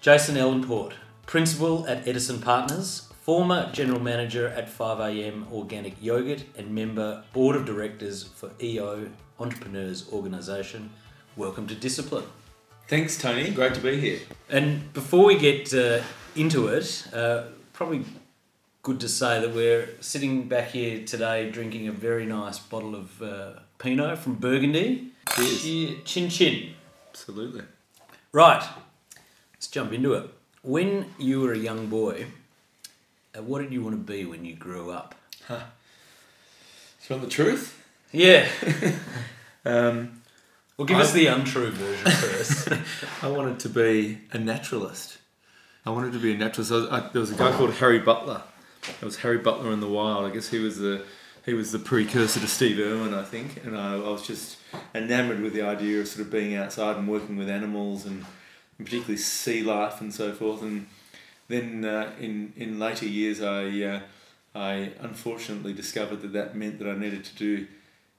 Jason Ellenport, Principal at Edison Partners, former General Manager at 5am Organic Yogurt, and member Board of Directors for EO Entrepreneurs Organisation. Welcome to Discipline. Thanks, Tony. Great to be here. And before we get uh, into it, uh, probably good to say that we're sitting back here today drinking a very nice bottle of uh, Pinot from Burgundy. Cheers. Chin chin. Absolutely. Right, let's jump into it. When you were a young boy, uh, what did you want to be when you grew up? Do you want the truth? Yeah. Um, Well, give us the untrue version first. I wanted to be a naturalist. I wanted to be a naturalist. I was, I, there was a guy called Harry Butler. It was Harry Butler in the Wild. I guess he was the he was the precursor to Steve Irwin, I think. And I, I was just enamored with the idea of sort of being outside and working with animals and, and particularly sea life and so forth. And then uh, in in later years, I uh, I unfortunately discovered that that meant that I needed to do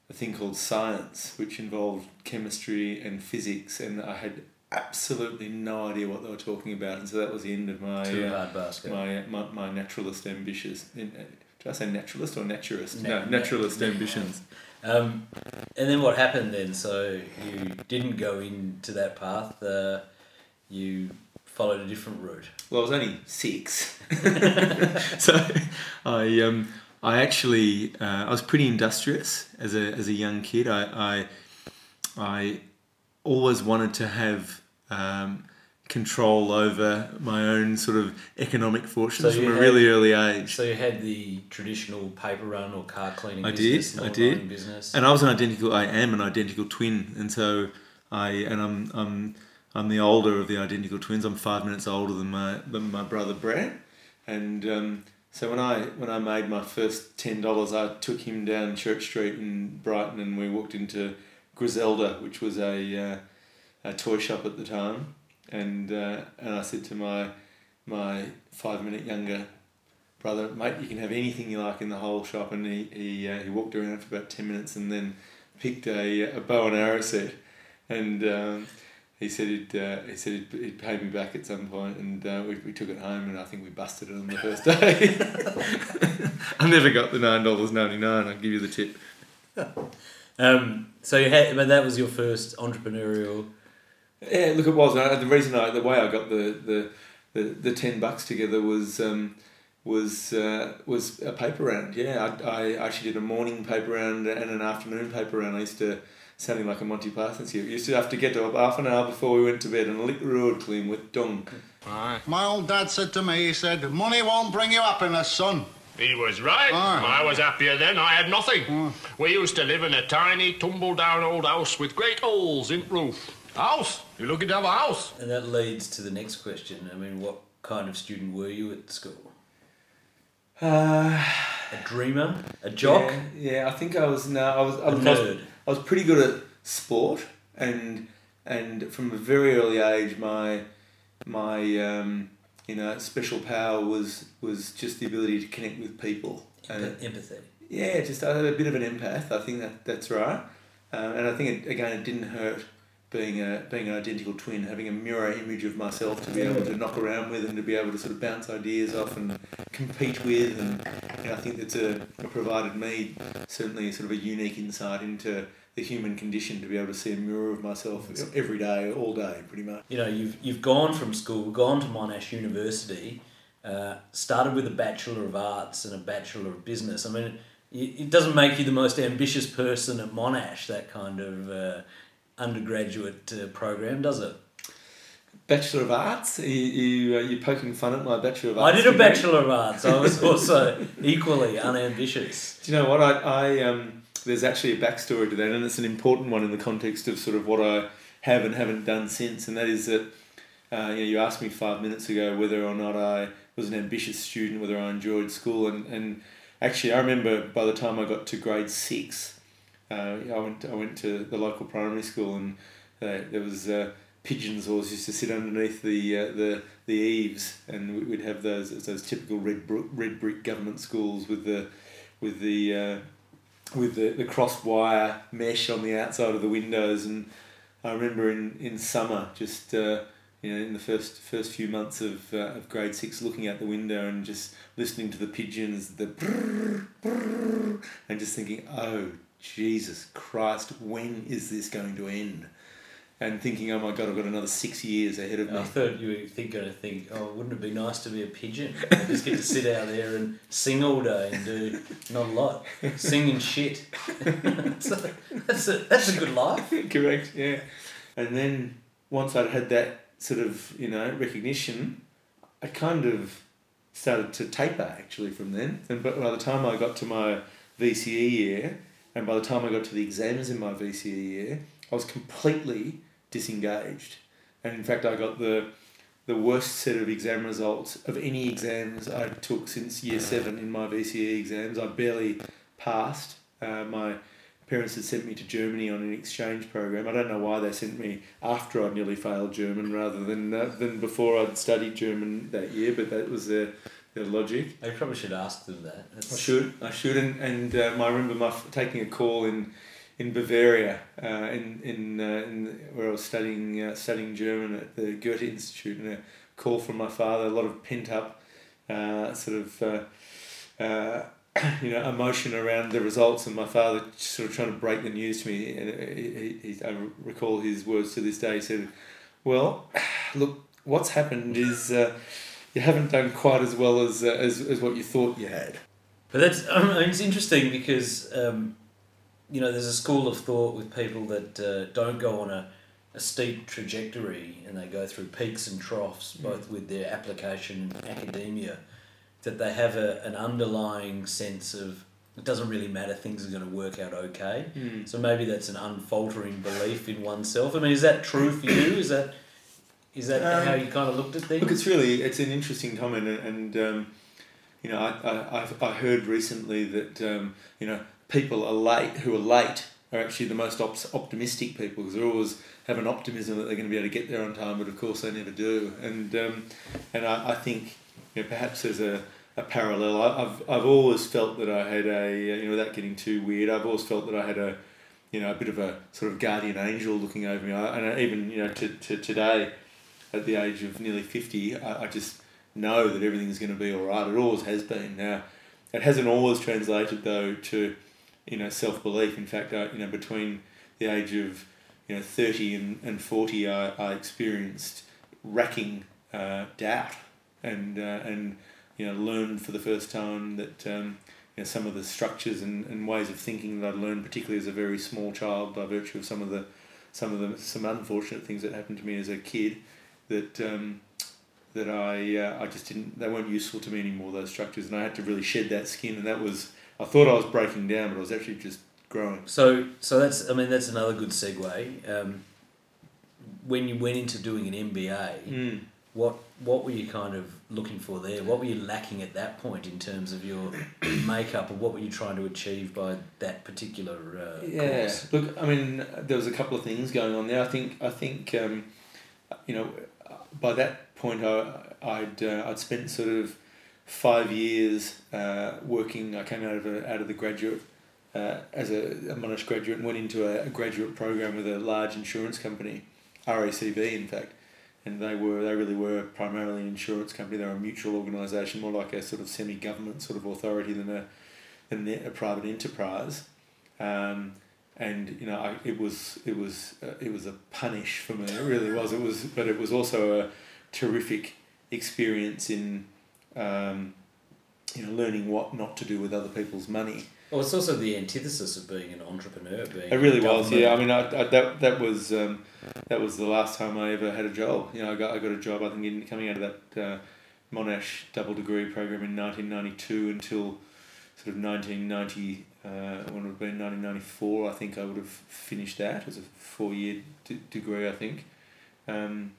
a thing called science, which involved chemistry and physics, and I had absolutely no idea what they were talking about, and so that was the end of my uh, my, my my naturalist ambitions. In, did I say naturalist or naturist? Na- no, naturalist ambitions. Um, and then what happened then? So you didn't go into that path. Uh, you followed a different route. Well, I was only six, so I um I actually uh, I was pretty industrious as a as a young kid. I I, I always wanted to have um, control over my own sort of economic fortunes So from a had- really early age. So you had the traditional paper run or car cleaning I did, business, I did. business. And I was an identical. I am an identical twin, and so I and I'm I'm I'm the older of the identical twins. I'm five minutes older than my than my brother Brad, and um, so when I when I made my first ten dollars, I took him down Church Street in Brighton, and we walked into Griselda, which was a uh, a toy shop at the time, and uh, and I said to my my five minute younger brother, mate, you can have anything you like in the whole shop. And he he, uh, he walked around for about ten minutes and then picked a, a bow and arrow set, and um, he said he'd uh, he said he'd, he'd pay me back at some point, and uh, we, we took it home, and I think we busted it on the first day. I never got the nine dollars ninety nine. I'll give you the tip. Um, so you had, but that was your first entrepreneurial. Yeah, look, it was. Uh, the reason I, the way I got the the, the, the ten bucks together was um, was uh, was a paper round. Yeah, I, I actually did a morning paper round and an afternoon paper round. I used to sounding like a Monty Python here. Used to have to get up half an hour before we went to bed and lick the road clean with dung. My old dad said to me, he said, money won't bring you happiness, son. He was right. Aye. I was happier then. I had nothing. We used to live in a tiny, tumble-down old house with great holes in roof. House? You're looking to have a house? And that leads to the next question. I mean, what kind of student were you at school? Uh, A dreamer? A jock? Yeah, yeah, I think I was. No, I was. I A was, I was, nerd? I was pretty good at sport, and and from a very early age, my my um, you know special power was was just the ability to connect with people. And Empathy. yeah, just I had a bit of an empath. I think that that's right, um, and I think it, again it didn't hurt being a being an identical twin, having a mirror image of myself to be able to knock around with and to be able to sort of bounce ideas off and compete with, and know, I think that's a it provided me certainly sort of a unique insight into the human condition to be able to see a mirror of myself every day, all day, pretty much. You know, you've, you've gone from school, gone to Monash University, uh, started with a Bachelor of Arts and a Bachelor of Business. I mean, it, it doesn't make you the most ambitious person at Monash, that kind of uh, undergraduate uh, program, does it? Bachelor of Arts? You, you, you're poking fun at my Bachelor of Arts. I did a degree? Bachelor of Arts. I was also equally unambitious. Do you know what I, I um, there's actually a backstory to that, and it's an important one in the context of sort of what I have and haven't done since, and that is that uh, you know you asked me five minutes ago whether or not I was an ambitious student, whether I enjoyed school, and, and actually I remember by the time I got to grade six, uh, I went I went to the local primary school, and uh, there was. Uh, pigeons always used to sit underneath the uh, the the eaves, and we- we'd have those those typical red brick, red brick government schools with the with the uh, with the, the crossed wire mesh on the outside of the windows, and I remember in, in summer, just uh, you know, in the first first few months of, uh, of grade six, looking out the window and just listening to the pigeons, the brrr, brrr, and just thinking, oh Jesus Christ, when is this going to end? And thinking, oh my God, I've got another six years ahead of me. I thought you were going to think, oh, wouldn't it be nice to be a pigeon? I just get to sit out there and sing all day and do not a lot. singing shit. that's, a, that's, a, that's a good life. Correct, yeah. And then once I'd had that sort of, you know, recognition, I kind of started to taper actually from then. And but by the time I got to my VCE year, and by the time I got to the exams in my VCE year, I was completely disengaged. And in fact, I got the the worst set of exam results of any exams I took since year seven in my VCE exams. I barely passed. Uh, my parents had sent me to Germany on an exchange program. I don't know why they sent me after I'd nearly failed German rather than uh, than before I'd studied German that year, but that was their, their logic. I probably should ask them that. That's, I should, I should, and, and um, I remember my f- taking a call in in Bavaria, uh, in in, uh, in where I was studying uh, studying German at the Goethe Institute, and a call from my father, a lot of pent up uh, sort of. Uh, uh, you know, emotion around the results, and my father sort of trying to break the news to me. And he, he, I recall his words to this day. He said, "Well, look, what's happened is uh, you haven't done quite as well as, uh, as as what you thought you had." But that's I mean, it's interesting because um, you know there's a school of thought with people that uh, don't go on a, a steep trajectory and they go through peaks and troughs both with their application and academia that they have a, an underlying sense of it doesn't really matter things are going to work out okay Mm. so maybe that's an unfaltering belief in oneself I mean is that true for you is that is that Um, how you kind of looked at things Look, it's really it's an interesting comment, and, and um, you know, I, I I've, I heard recently that um, you know people are late who are late are actually the most op- optimistic people because they always have an optimism that they're going to be able to get there on time, but of course they never do. And um, and I, I think you know perhaps there's a a parallel. I, I've I've always felt that I had a you know without getting too weird. I've always felt that I had a you know a bit of a sort of guardian angel looking over me. I, and I, even you know to, to today, at the age of nearly fifty, I, I just know that everything's going to be all right. It always has been. Now, it hasn't always translated though to you know self belief. In fact, I, you know between the age of you know thirty and, and forty, I, I experienced racking uh, doubt and uh, and you know learned for the first time that um, you know some of the structures and, and ways of thinking that I'd learned, particularly as a very small child, by virtue of some of the some of the some unfortunate things that happened to me as a kid, that um, that I uh, I just didn't they weren't useful to me anymore those structures, and I had to really shed that skin, and that was I thought I was breaking down, but I was actually just growing. So, so that's I mean that's another good segue. Um, when you went into doing an MBA, Mm. what what were you kind of looking for there? What were you lacking at that point in terms of your makeup, or what were you trying to achieve by that particular uh, Yeah, course? look, I mean, there was a couple of things going on there. I think, I think, um, you know, by that point, I, I'd uh, I'd spent sort of five years uh, working. I came out of a, out of the graduate uh, as a, a Monash graduate and went into a, a graduate program with a large insurance company, RACV, in fact. And they were they really were primarily an insurance company. They were a mutual organisation, more like a sort of semi government sort of authority than a than a private enterprise. Um, and you know, I, it was it was uh, it was a punish for me. It really was. It was, but it was also a terrific experience in, um, you know, learning what not to do with other people's money. Well, it's also the antithesis of being an entrepreneur. Being It really was. Yeah, I mean, I, I, that that was um, that was the last time I ever had a job. You know, I got I got a job. I think in coming out of that uh, Monash double degree program in nineteen ninety two until sort of nineteen ninety. Uh, when it would have been nineteen ninety four, I think I would have finished that as a four year d- degree. I think. Um,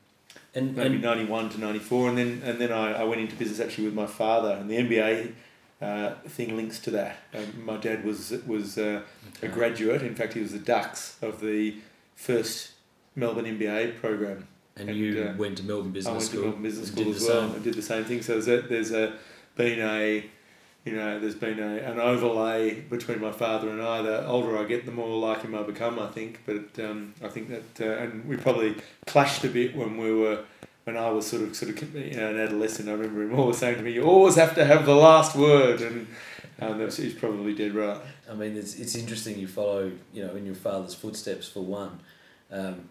and, maybe and ninety one to ninety four, and then and then I, I went into business actually with my father, and the MBA uh, thing links to that. Um, my dad was was uh, a graduate. In fact, he was the dux of the first Melbourne MBA program. and and, you uh, went to Melbourne Business I went School. to Melbourne Business School did as the well same. and did the same thing. So there's a, there's a been a you know, there's been a, an overlay between my father and I. The older I get, the more like him I become. I think, but um, I think that, uh, and we probably clashed a bit when we were when I was sort of sort of you know, an adolescent. I remember him always saying to me, "You always have to have the last word," and um, he's probably dead right. I mean, it's, it's interesting you follow, you know, in your father's footsteps for one. Um,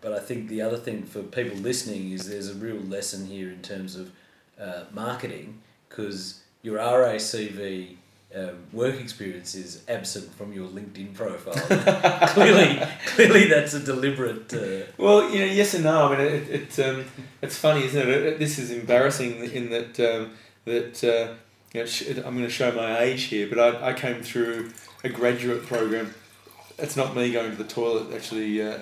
but I think the other thing for people listening is there's a real lesson here in terms of uh, marketing because your RACV um, work experience is absent from your LinkedIn profile. clearly, clearly that's a deliberate. Uh, Well, you know, yes and no. I mean, it, it um, it's funny, isn't it? it? This is embarrassing in that um, that uh, you know, sh- I'm going to show my age here, but I, I came through a graduate program. It's not me going to the toilet, actually, uh, uh,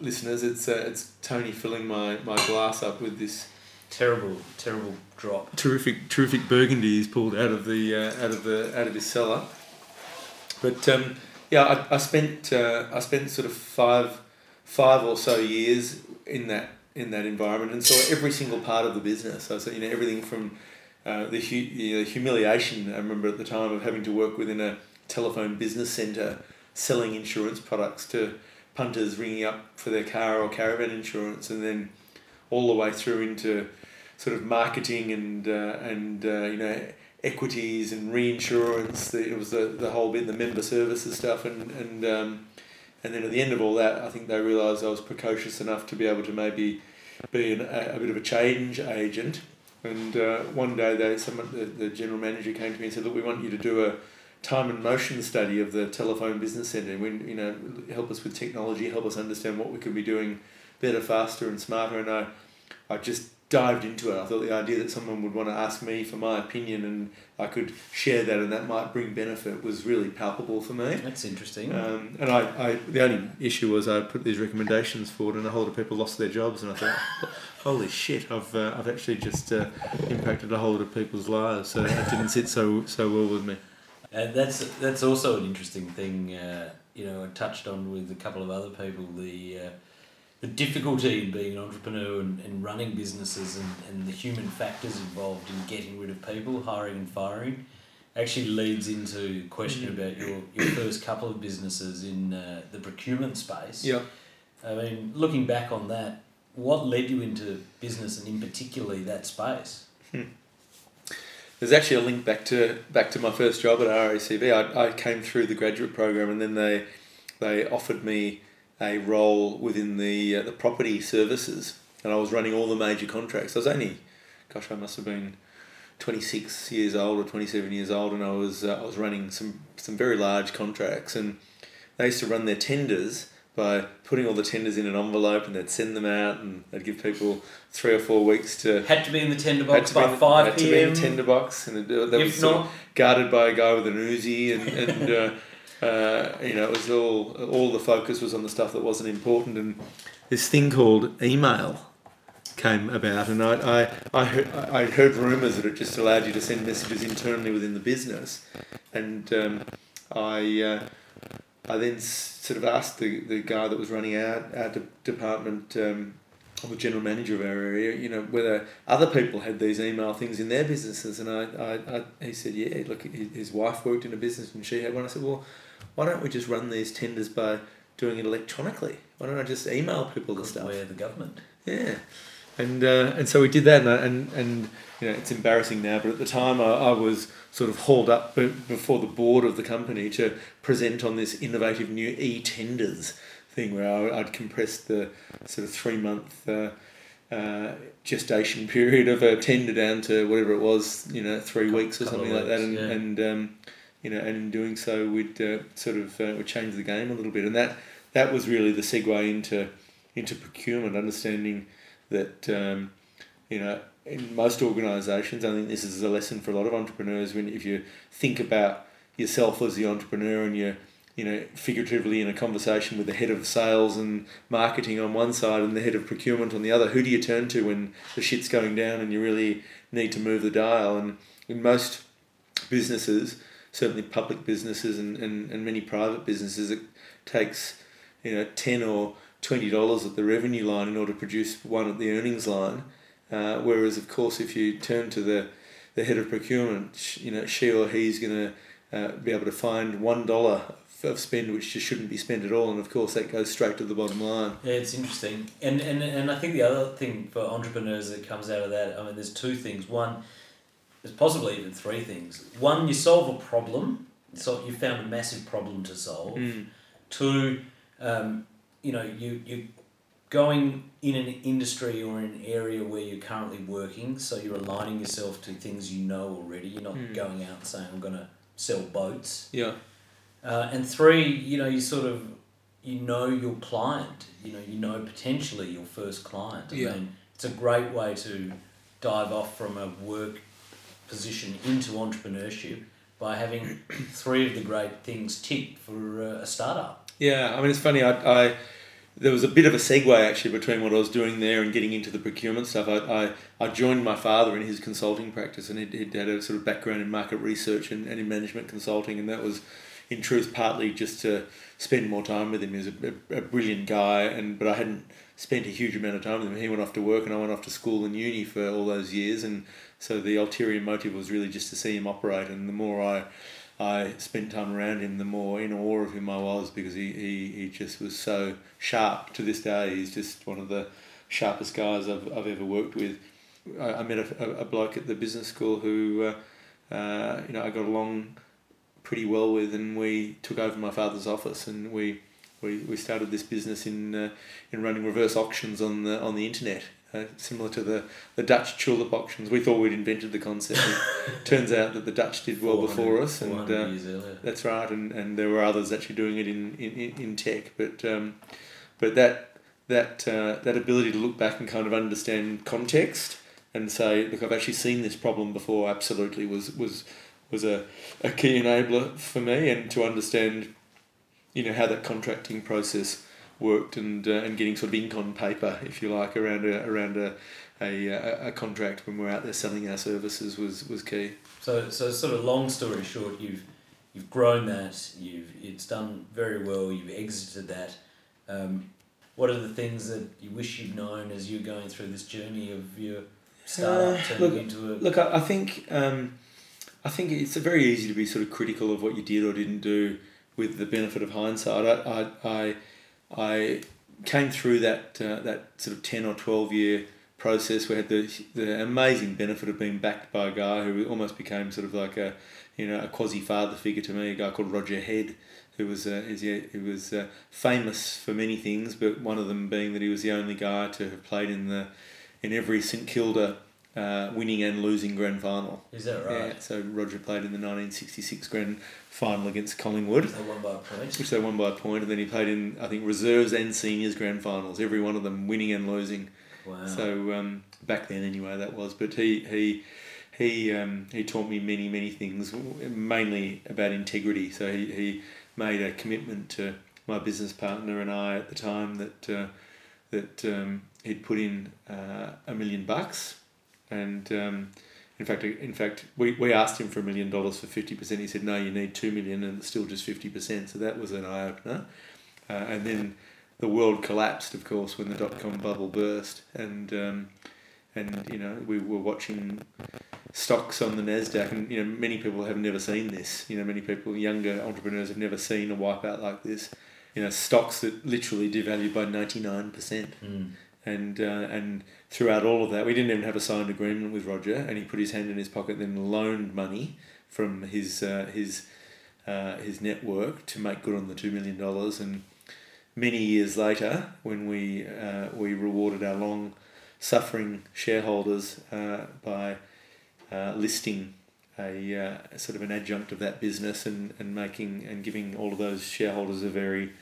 listeners. It's uh, it's Tony filling my, my glass up with this terrible, terrible drop. terrific terrific burgundy he's pulled out of the uh, out of the out of his cellar. But um, yeah, I, I spent uh, I spent sort of five five or so years in that in that environment and saw every single part of the business. So, so you know everything from uh, the, hu- the humiliation I remember at the time of having to work within a telephone business centre selling insurance products to punters ringing up for their car or caravan insurance, and then all the way through into sort of marketing and uh, and uh, you know equities and reinsurance. It was the, the whole bit, the member services stuff, and and um, and then at the end of all that, I think they realised I was precocious enough to be able to maybe be an, a, a bit of a change agent. And uh, one day, they someone the, the general manager came to me and said, "Look, we want you to do a time and motion study of the telephone business centre. When you know, help us with technology, help us understand what we could be doing better, faster, and smarter." And I, I just dived into it. I thought the idea that someone would want to ask me for my opinion and I could share that and that might bring benefit was really palpable for me. That's interesting. Um, and I, I, the only issue was I put these recommendations forward and a whole lot of people lost their jobs and I thought, holy shit, I've, uh, I've actually just uh, impacted a whole lot of people's lives. So it didn't sit so, so well with me. And that's that's also an interesting thing. Uh, you know, I touched on with a couple of other people the uh, the difficulty in being an entrepreneur and, and running businesses and, and the human factors involved in getting rid of people, hiring and firing, actually leads into a question about your, your first couple of businesses in uh, the procurement space. Yeah. I mean, looking back on that, what led you into business and in particularly that space? There's actually a link back to back to my first job at RACV. I, I came through the graduate program and then they they offered me a role within the uh, the property services and I was running all the major contracts. I was only, gosh, I must have been 26 years old or 27 years old and I was uh, I was running some some very large contracts and they used to run their tenders by putting all the tenders in an envelope and they'd send them out and they'd give people three or four weeks to Had to be in the tender had box by in- 5 had to be in p.m. the tender box, and it, that If was not- guarded by a guy with an Uzi, and, and uh, uh, you know, it was all all the focus was on the stuff that wasn't important, and this thing called email came about, and I I I heard, I heard rumours that it just allowed you to send messages internally within the business, and um, I. Uh, I then sort of asked the, the guy that was running our, our de- department, um, or the general manager of our area, you know, whether other people had these email things in their businesses. And I, I, I he said, yeah, look, his his wife worked in a business and she had one. I said, well, why don't we just run these tenders by doing it electronically? Why don't I just email people the stuff? Where the government. Yeah, and uh, and so we did that, and, I- and and you know it's embarrassing now, but at the time I, I was sort of hauled up be- before the board of the company to present on this innovative new e tenders thing, where I, I'd compressed the sort of three month. Uh, uh, gestation period of a tender down to whatever it was, you know, three weeks or something like that, and, yeah. and um, you know, and in doing so, we'd uh, sort of uh, would change the game a little bit, and that that was really the segue into into procurement, understanding that um, you know in most organisations, I think this is a lesson for a lot of entrepreneurs. When if you think about yourself as the entrepreneur and you're you know figuratively in a conversation with the head of sales and marketing on one side and the head of procurement on the other, who do you turn to when the shit's going down and you really need to move the dial? And in most businesses, certainly public businesses and, and, and many private businesses, it takes you know ten or twenty dollars at the revenue line in order to produce one at the earnings line. Uh, whereas, of course, if you turn to the, the head of procurement, you know, she or he's going to uh, be able to find one dollar of spend which just shouldn't be spent at all, and of course that goes straight to the bottom line. Yeah, it's interesting, and and and I think the other thing for entrepreneurs that comes out of that, I mean, there's two things. One, there's possibly even three things. One, you solve a problem, so you found a massive problem to solve. Mm. Two, um, you know, you you going in an industry or an area where you're currently working, so you're aligning yourself to things you know already. You're not Mm. going out and saying I'm going to sell boats. Yeah, Uh, and three, you know, you sort of you know your client. You know, you know potentially your first client. I Yeah. mean, it's a great way to dive off from a work position into entrepreneurship by having three of the great things ticked for uh, a startup. yeah. I mean, it's funny. I, I there was a bit of a segue actually between what I was doing there and getting into the procurement stuff. I, I, I joined my father in his consulting practice, and he'd, he'd had a sort of background in market research and, and in management consulting, and that was, in truth, partly just to spend more time with him. He was a, a, a brilliant guy, and but I hadn't spent a huge amount of time with him. He went off to work, and I went off to school and uni for all those years, and so the ulterior motive was really just to see him operate. And the more I I spent time around him, the more in awe of him I was because he, he, he just was so sharp to this day. He's just one of the sharpest guys I've, I've ever worked with. I, I met a, a, bloke at the business school who, uh, uh, you know, I got along pretty well with, and we took over my father's office, and we we, we started this business in uh, in running reverse auctions on the on the internet. Uh, similar to the, the Dutch tulip auctions, we thought we'd invented the concept. It turns out that the Dutch did well before us, and uh, that's right, and, and there were others actually doing it in, in, in- in tech, but um, but that that uh, that ability to look back and kind of understand context and say, look, I've actually seen this problem before. Absolutely, was was was a, a key enabler for me, and to understand, you know, how that contracting process worked and uh, and getting sort of ink on paper, if you like, around a around a a, a, contract when we're out there selling our services was was key. So, so sort of long story short, you've you've grown that. You've it's done very well. You've exited that. Um, what are the things that you wish you'd known as you're going through this journey of your startup Uh, turning look- into a Look, I, I think um, I think it's very easy to be sort of critical of what you did or didn't do with the benefit of hindsight. I I, I, I came through that uh, that sort of ten or twelve year process. We had the the amazing benefit of being backed by a guy who almost became sort of like a you know a quasi father figure to me. A guy called Roger Head, who was uh, he was uh, famous for many things, but one of them being that he was the only guy to have played in the in every St Kilda uh, winning and losing grand final. is that right? Yeah, so Roger played in the 1966 grand final against Collingwood, Which They won by a point. which they won by a point, and then he played in I think reserves and seniors grand finals, every one of them winning and losing. Wow. So um, back then, anyway, that was. But he he he um, he taught me many many things, mainly about integrity. So he, he made a commitment to my business partner and I at the time that uh, that um, he'd put in uh, a million bucks, and um, in fact in fact we, we asked him for a million dollars for fifty percent. He said no, you need two million, and it's still just fifty percent. So that was an eye opener, uh, and then the world collapsed, of course, when the dot com bubble burst, and um, and you know we were watching stocks on the Nasdaq, and you know many people have never seen this. You know many people, younger entrepreneurs, have never seen a wipeout like this. You know stocks that literally devalued by ninety nine percent, Mm. and uh, and throughout all of that, we didn't even have a signed agreement with Roger, and he put his hand in his pocket, then loaned money from his uh, his uh, his network to make good on the two million dollars, and many years later, when we uh, we rewarded our long suffering shareholders uh, by uh, listing a uh, sort of an adjunct of that business and, and making and giving all of those shareholders a very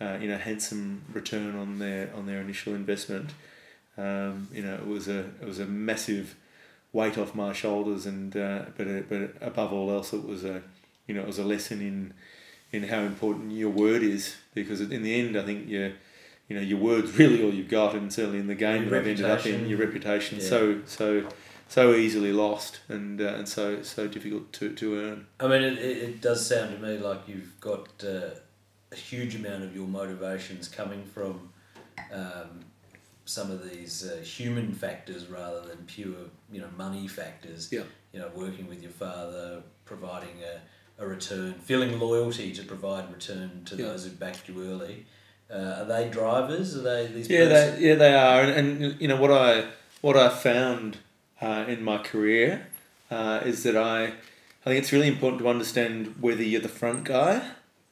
you know handsome return on their on their initial investment. Um, you know, it was a it was a massive weight off my shoulders, and uh, but it, but above all else, it was a you know it was a lesson in in how important your word is because in the end, I think you you know your word's really all you've got, and certainly in the game Your that I've ended up in, your reputation Yeah. so so so easily lost and uh, and so so difficult to, to earn. I mean, it, it, it does sound to me like you've got uh, a huge amount of your motivations coming from um, some of these uh, human factors rather than pure you know money factors. Yeah. You know, working with your father, providing a, a return, feeling loyalty to provide return to Yeah. those who backed you early. Uh, are they drivers? Are they these? Yeah, person- they, yeah, they are, and, and you know what I what I found uh, in my career uh, is that I I think it's really important to understand whether you're the front guy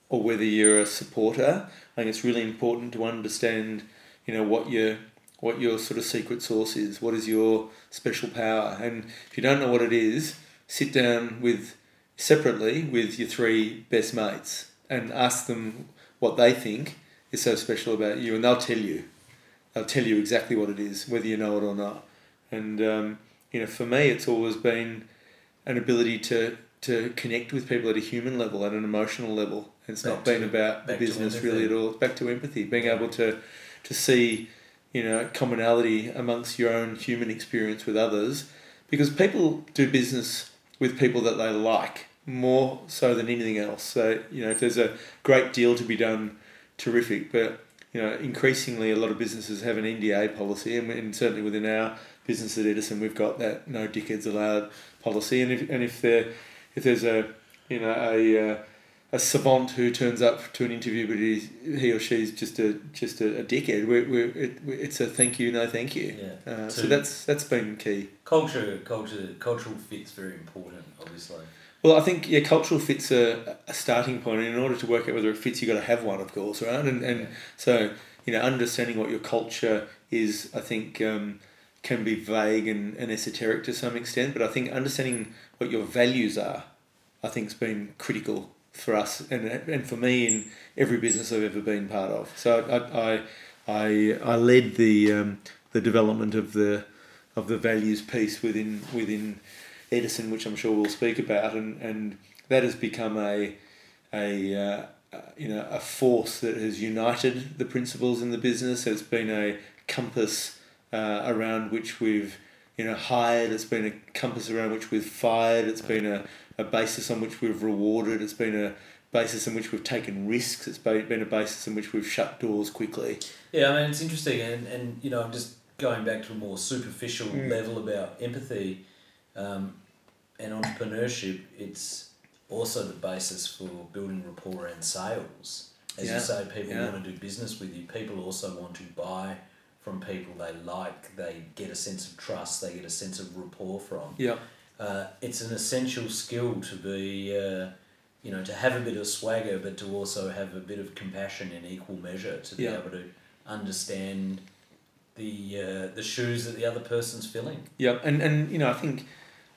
or whether you're a supporter. I think it's really important to understand, you know, what your what your sort of secret sauce is. What is your special power? And if you don't know what it is, sit down with separately with your three best mates and ask them what they think is so special about you, and they'll tell you. They'll tell you exactly what it is, whether you know it or not. And um, you know, for me, it's always been an ability to to connect with people at a human level, at an emotional level. It's Back not been about the business really at all. It's back to empathy, being able to to see, you know, commonality amongst your own human experience with others, because people do business with people that they like more so than anything else. So you know, if there's a great deal to be done, terrific. But you know, increasingly a lot of businesses have an NDA policy, and, certainly within our business at Edison, we've got that no dickheads allowed policy. And if and if there if there's a you know a uh, a savant who turns up to an interview, but he's, he or she's just a just a, a dickhead. We're, we're, it, it's a thank you, no thank you. Yeah. Uh, so that's that's been key. Culture, culture, cultural fit's very important, obviously. Well, I think yeah, cultural fit's a, a starting point, and in order to work out whether it fits, you have got to have one, of course, right? And and so you know, understanding what your culture is, I think, um, can be vague and, and esoteric to some extent. But I think understanding what your values are, I think, has been critical for us and and for me in every business I've ever been part of. So I I I, I led the um, the development of the of the values piece within within Edison, which I'm sure we'll speak about, and, and that has become a a uh, you know a force that has united the principals in the business. It's been a compass uh, around which we've you know hired. It's been a compass around which we've fired. It's been a, a basis on which we've rewarded. It's been a basis in which we've taken risks. It's been been a basis in which we've shut doors quickly. Yeah, I mean it's interesting, and, and you know I'm just going back to a more superficial Mm. level about empathy um, and entrepreneurship. It's also the basis for building rapport and sales. As Yeah, you say, people yeah. want to do business with you. People also want to buy from people they like. They get a sense of trust. They get a sense of rapport from. Yeah. Uh, it's an essential skill to be, uh, you know, to have a bit of swagger, but to also have a bit of compassion in equal measure to be Yeah. able to understand the uh, the shoes that the other person's filling. Yeah, and, and you know, I think,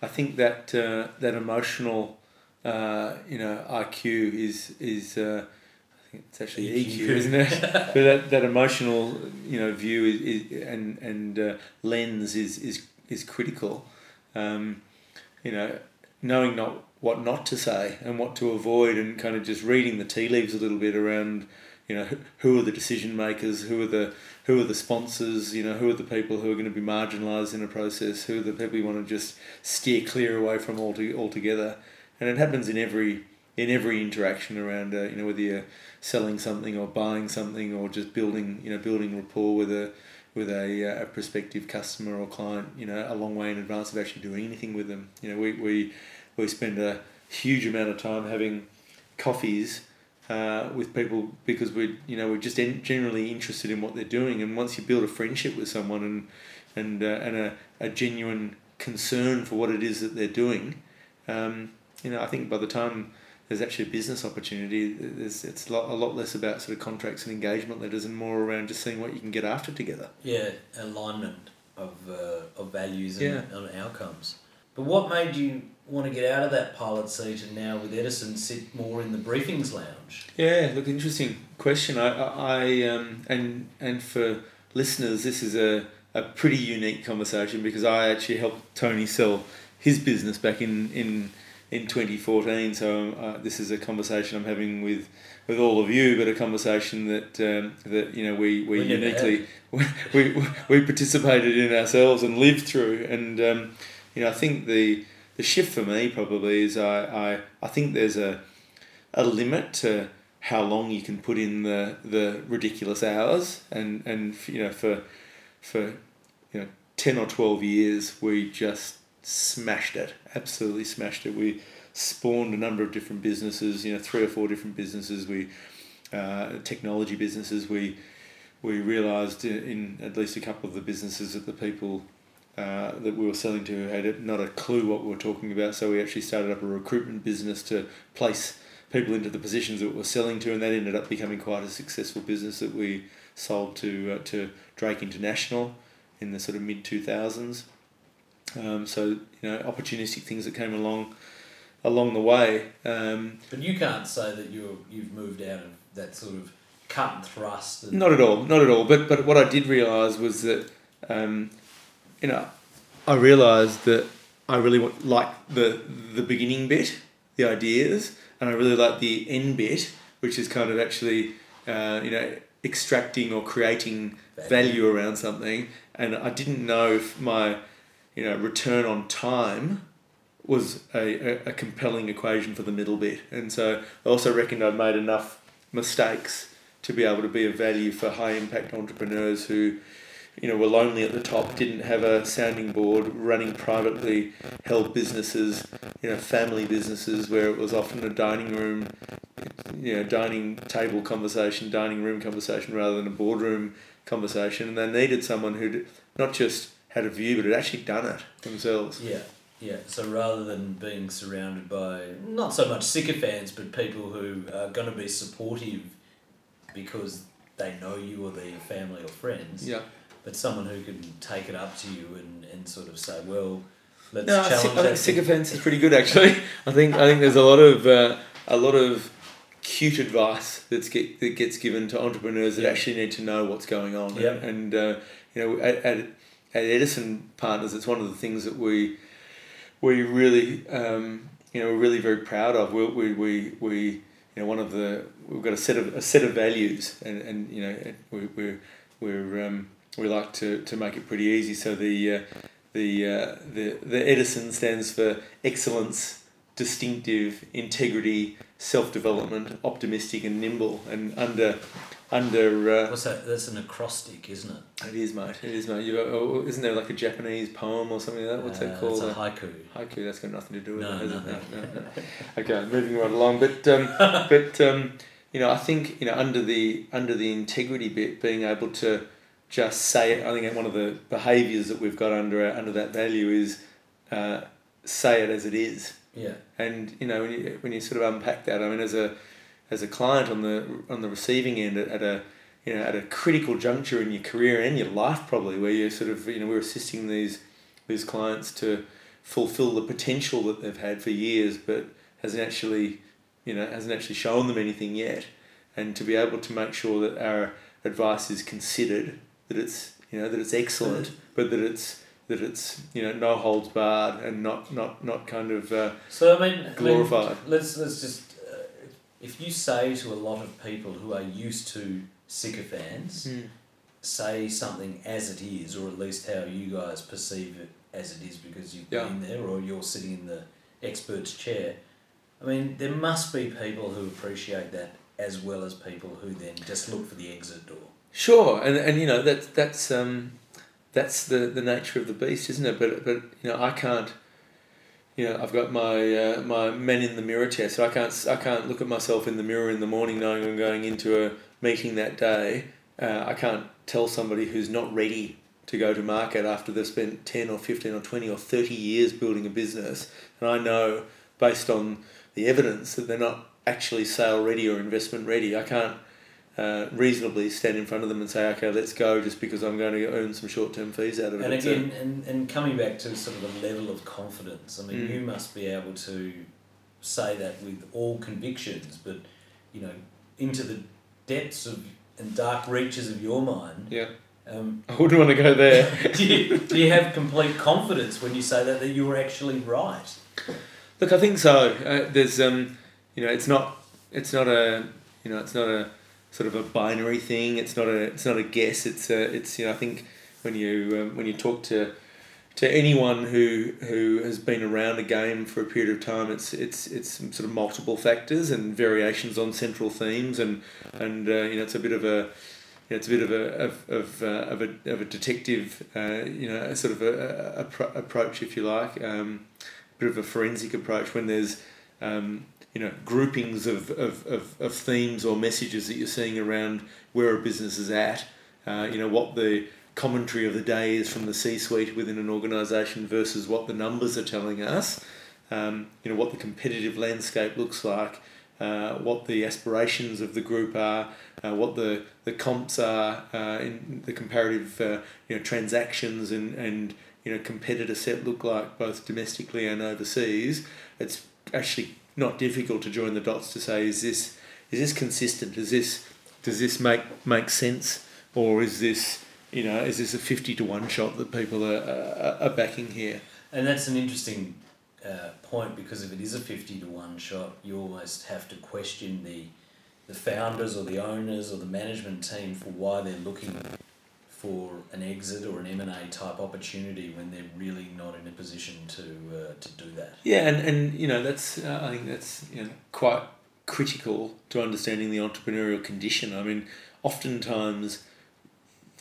I think that uh, that emotional, uh, you know, IQ is is uh, I think it's actually EQ. EQ, isn't it? but that, that emotional, you know, view is, is and and uh, lens is is is critical. Um, you know, knowing not what not to say and what to avoid, and kind of just reading the tea leaves a little bit around. You know, who- are the decision makers? Who are the who are the sponsors? You know, who are the people who are going to be marginalised in a process? Who are the people you want to just steer clear away from altogether? And it happens in every in every interaction around. Uh, you know, whether you're selling something or buying something or just building you know building rapport with a with a, uh, a prospective customer or client. You know, a long way in advance of actually doing anything with them. You know, we we we spend a huge amount of time having coffees uh, with people because we you know we're just en- generally interested in what they're doing and once you build a friendship with someone and and uh, and a, a genuine concern for what it is that they're doing um, you know I think by the time there's actually a business opportunity there's it's a lot, a lot less about sort of contracts and engagement letters and more around just seeing what you can get after together Yeah, alignment of uh, of values and, Yeah. and outcomes. But what made you want to get out of that pilot seat and now with Edison sit more in the briefings lounge? Yeah, look, interesting question. I, I, I um, and and for listeners, this is a, a pretty unique conversation because I actually helped Tony sell his business back in in in twenty fourteen. So uh, this is a conversation I'm having with with all of you, but a conversation that um, that you know we we We uniquely we, we we participated in ourselves and lived through. And um, you know, I think the the shift for me probably is I I, I think there's a a limit to how long you can put in the, the ridiculous hours and, and you know for for you know ten or twelve years, we just smashed it. Absolutely smashed it. We spawned a number of different businesses. You know, three or four different businesses. We uh, technology businesses. We we realised in at least a couple of the businesses that the people uh, that we were selling to had not a clue what we were talking about. So we actually started up a recruitment business to place people into the positions that we were selling to, and that ended up becoming quite a successful business that we sold to uh, to Drake International in the sort of mid two thousands. Um, so you know, opportunistic things that came along along the way. Um, But you can't say that you you've moved out of that sort of cut and thrust. And, Not at all, not at all. But but what I did realise was that, um, you know, I realised that I really like the the beginning bit, the ideas, and I really like the end bit, which is kind of actually, uh, you know, extracting or creating Value. value around something. And I didn't know if my, you know, return on time was a, a, a compelling equation for the middle bit. And so I also reckoned I'd made enough mistakes to be able to be of value for high impact entrepreneurs who, you know, were lonely at the top, didn't have a sounding board, running privately held businesses, you know, family businesses where it was often a dining room, you know, dining table conversation, dining room conversation rather than a boardroom conversation. And they needed someone who'd not just had a view, but had actually done it themselves. Yeah, yeah. So rather than being surrounded by not so much sycophants, but people who are going to be supportive because they know you or they're your family or friends, Yeah. but someone who can take it up to you and, and sort of say, well, let's No, I, challenge think- I think sycophants is pretty good actually. I think I think there's a lot of uh, a lot of cute advice that's get that gets given to entrepreneurs that Yeah. actually need to know what's going on. Yeah. And uh, you know, at, at at Edison Partners, it's one of the things that we we really um, you know we're really very proud of. We we we, we you know one of the we've got a set of a set of values and, and you know we we we're um, we like to, to make it pretty easy. So the uh, the uh, the the Edison stands for excellence, distinctive, integrity, self development, optimistic, and nimble. And under under uh, What's that? That's an acrostic, isn't it? it is mate. It is mate. You oh, isn't there like a Japanese poem or something like that? What's Uh, that called? It's a Uh, haiku. Haiku, that's got nothing to do with No, it, has it? No, no, no. Okay, moving right along. But um, but um, you know, I think you know under the under the integrity bit, being able to just say it. I think one of the behaviours that we've got under under that value is uh, say it as it is. Yeah. And you know when you when you sort of unpack that, I mean, as a as a client on the on the receiving end at, at a you know at a critical juncture in your career and your life probably where you're sort of you know we're assisting these these clients to fulfill the potential that they've had for years but hasn't actually you know hasn't actually shown them anything yet and to be able to make sure that our advice is considered that it's you know that it's excellent but that it's that it's you know no holds barred and not not not kind of uh, So I mean, I mean, Glorified. let's let's just if you say to a lot of people who are used to sycophants, say something as it is, or at least how you guys perceive it as it is because you've Yeah. been there or you're sitting in the expert's chair. I mean, there must be people who appreciate that as well as people who then just look for the exit door. Sure, and and you know that's that's um, that's the, the nature of the beast, isn't it? But but you know I can't, you know I've got my uh, my men in the mirror test, I can't I can't look at myself in the mirror in the morning knowing I'm going into a meeting that day. Uh, I can't tell somebody who's not ready to go to market after they've spent ten or fifteen or twenty or thirty years building a business, and I know based on the evidence that they're not actually sale ready or investment ready. I can't uh, reasonably stand in front of them and say, okay, let's go just because I'm going to earn some short term fees out of And it. Again, and, and coming back to sort of the level of confidence, I mean, Mm. you must be able to say that with all convictions, but you know, into the depths of and dark reaches of your mind. yeah, Um, I wouldn't want to go there. do, you, do you have complete confidence when you say that that you were actually right? Look, I think so. Uh, there's, um, you know, it's not, it's not a, you know, it's not a sort of a binary thing. It's not a, it's not a guess. It's a, it's you know, I think when you um, when you talk to to anyone who who has been around a game for a period of time, it's it's it's sort of multiple factors and variations on central themes, and and uh, you know, it's a bit of a know, it's a bit of a of of, uh, of a of a detective, uh, you know, sort of a, a, a pro- approach, if you like, um, a bit of a forensic approach when there's um, you know groupings of, of, of, of themes or messages that you're seeing around where a business is at. Uh, you know what the commentary of the day is from the C-suite within an organisation versus what the numbers are telling us. Um, you know what the competitive landscape looks like, uh, what the aspirations of the group are, uh, what the, the comps are uh, in the comparative uh, you know transactions and, and you know competitor set look like both domestically and overseas. It's actually not difficult to join the dots to say is this is this consistent? Is this does this make make sense, or is this you know is this a fifty to one shot that people are, are, are backing here? And that's an interesting uh, point because if it is a 50 to 1 shot, you almost have to question the, the founders or the owners or the management team for why they're looking for an exit or an M&A type opportunity when they're really not in a position to, uh, to do that. Yeah, and, and you know, that's, uh, I think that's you know, quite critical to understanding the entrepreneurial condition. I mean, oftentimes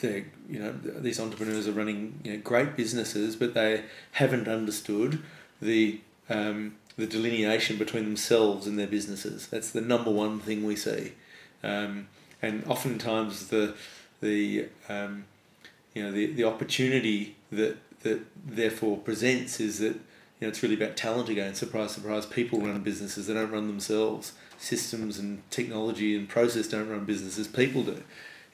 they you know these entrepreneurs are running you know, great businesses, but they haven't understood the um, the delineation between themselves and their businesses. That's the number one thing we see, um, and oftentimes the the um, you know the, the opportunity that that therefore presents is that you know it's really about talent again. Surprise, surprise! People run businesses; they don't run themselves. Systems and technology and process don't run businesses; people do.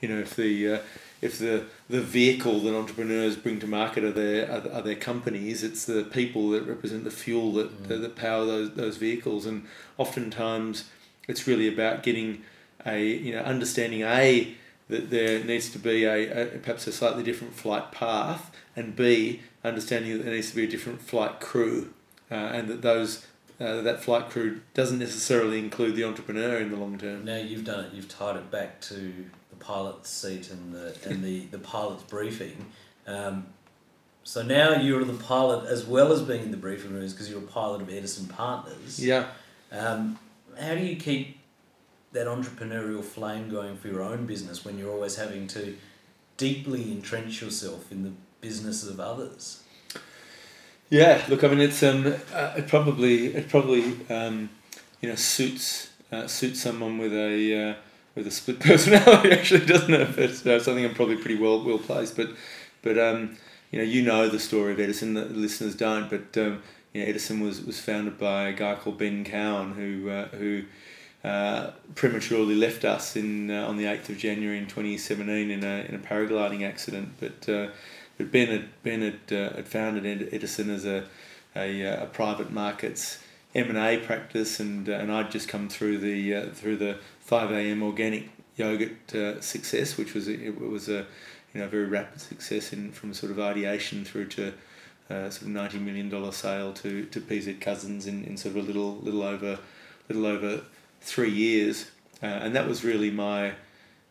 You know, if the uh, if the the vehicle that entrepreneurs bring to market are their are, are their companies, it's the people that represent the fuel that mm. that, that power those those vehicles, and oftentimes it's really about getting a you know understanding a that there needs to be a, a perhaps a slightly different flight path, and b understanding that there needs to be a different flight crew, uh, and that those uh, that flight crew doesn't necessarily include the entrepreneur in the long term. Now you've done it. You've tied it back to the pilot's seat and the and the, the pilot's briefing. Um, so now you're the pilot as well as being in the briefing rooms because you're a pilot of Edison Partners. Yeah. Um, how do you keep that entrepreneurial flame going for your own business when you're always having to deeply entrench yourself in the businesses of others? Yeah, look, I mean, it's um, uh, it probably it probably um, you know suits uh, suits someone with a uh, with a split personality actually, doesn't it? But uh, so I think I'm probably pretty well well placed. But but um, you know you know the story of Edison. The listeners don't. But um, you know, Edison was, was founded by a guy called Ben Cowan who uh, who uh, prematurely left us in uh, on the eighth of January in twenty seventeen in a in a paragliding accident. But uh, but Ben had Ben had, uh, had founded Edison as a a, uh, a private markets M and A practice, and and I'd just come through the through the 5 a.m. organic yogurt success, which was it was a you know very rapid success in from sort of ideation through to sort of ninety million dollar sale to, to PZ Cussons in, in sort of a little little over little over three years, uh, and that was really my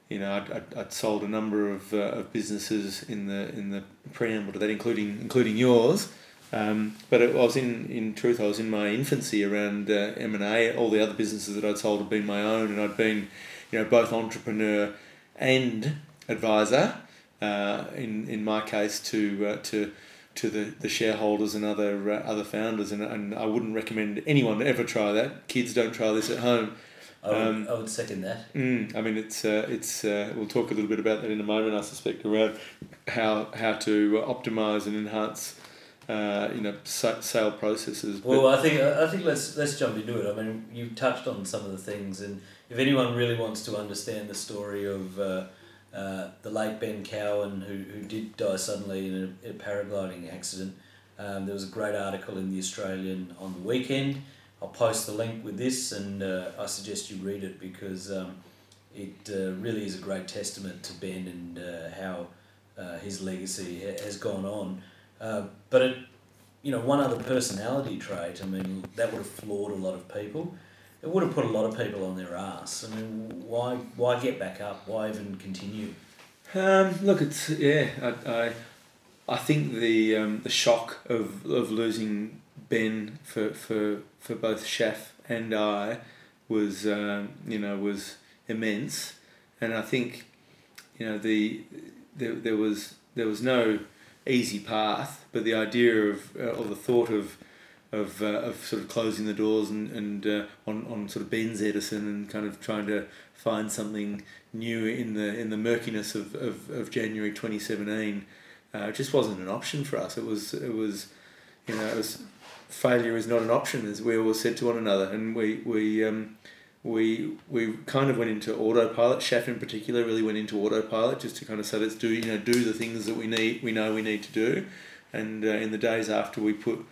you know I'd, I'd, sold a number of, uh, of businesses in the in the preamble to that, including including yours. Um, but it, I was in, in truth, I was in my infancy around uh, M and A. All the other businesses that I'd sold had been my own, and I'd been, you know, both entrepreneur and advisor. Uh, in in my case, to uh, to to the, the shareholders and other uh, other founders, and, and I wouldn't recommend anyone to ever try that. Kids don't try this at home. I would, um, I would second that. Mm, I mean, it's uh, it's. Uh, we'll talk a little bit about that in a moment. I suspect around how how to optimize and enhance uh, you know sale processes. Well, I think I think let's let's jump into it. I mean, you touched on some of the things, and if anyone really wants to understand the story of uh, uh, the late Ben Cowan, who, who did die suddenly in a, a paragliding accident, um, there was a great article in the Australian on the weekend. I'll post the link with this, and uh, I suggest you read it because um, it uh, really is a great testament to Ben and uh, how his legacy has gone on. Uh, but it, you know, one other personality trait. I mean, that would have floored a lot of people. It would have put a lot of people on their ass. I mean, why why get back up? Why even continue? Um, look, it's yeah. I, I, I think the um, the shock of, of losing Ben for, for, for both Chef and I was um, you know was immense, and I think you know the there, there was there was no easy path, but the idea of uh, or the thought of of, uh, of sort of closing the doors and, and uh, on, on sort of Ben's Edison and kind of trying to find something new in the in the murkiness of, of, of January 2017 uh, just wasn't an option for us. It was it was you know it was failure is not an option as we always said to one another and we we um, we we kind of went into autopilot. Chef in particular really went into autopilot just to kind of say let's do you know do the things that we need we know we need to do, and uh, in the days after we put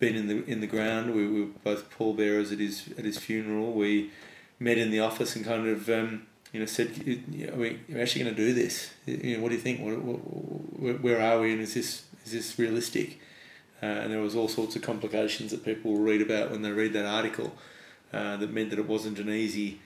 Ben in the in the ground, we were both pallbearers at his at his funeral. We met in the office and kind of um, you know said are we are actually going to do this. You know what do you think? What, what, where are we and is this is this realistic? Uh, and there was all sorts of complications that people will read about when they read that article. Uh, that meant that it wasn't an easy,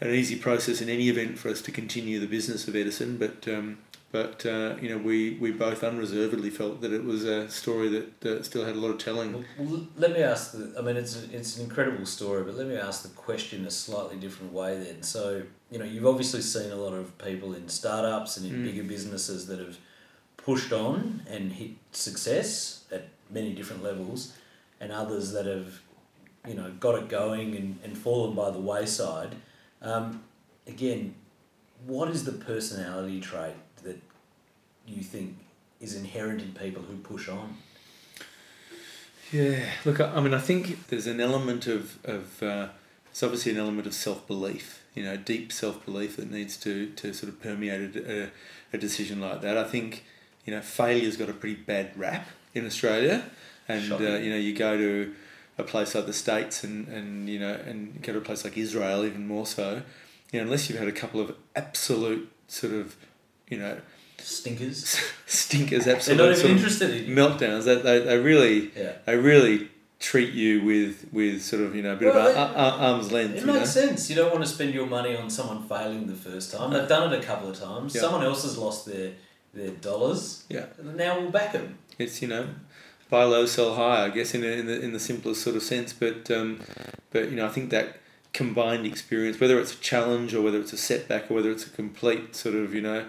an easy process in any event for us to continue the business of Edison. But um, but uh, you know we, we both unreservedly felt that it was a story that uh, still had a lot of telling. Well, well, let me ask the. I mean, it's a, it's an incredible story, but let me ask the question a slightly different way. Then, so you know, you've obviously seen a lot of people in startups and in Mm. bigger businesses that have pushed on and hit success at many different levels, and others that have, you know, got it going and, and fallen by the wayside. Um, again, what is the personality trait that you think is inherent in people who push on? Yeah, look, I I mean, I think there's an element of of uh, it's obviously an element of self belief. You know, deep self belief that needs to to sort of permeate a, a, decision like that. I think you know failure's got a pretty bad rap in Australia, and uh, you know you go to a place like the states and and you know and go to a place like Israel even more so. You know, unless you've had a couple of absolute sort of you know Stinkers. stinkers, absolute not even sort of interested in meltdowns. They, they, they really Yeah. they really treat you with with sort of you know a bit Well, of a, a, arm's length. It you know? makes sense. You don't want to spend your money on someone failing the first time. They've done it a couple of times. Yeah. Someone else has lost their their dollars. Yeah, Now we'll back them. it's you know buy low, sell high. I guess in, in the in the simplest sort of sense. But um, but you know I think that combined experience, whether it's a challenge or whether it's a setback or whether it's a complete sort of you know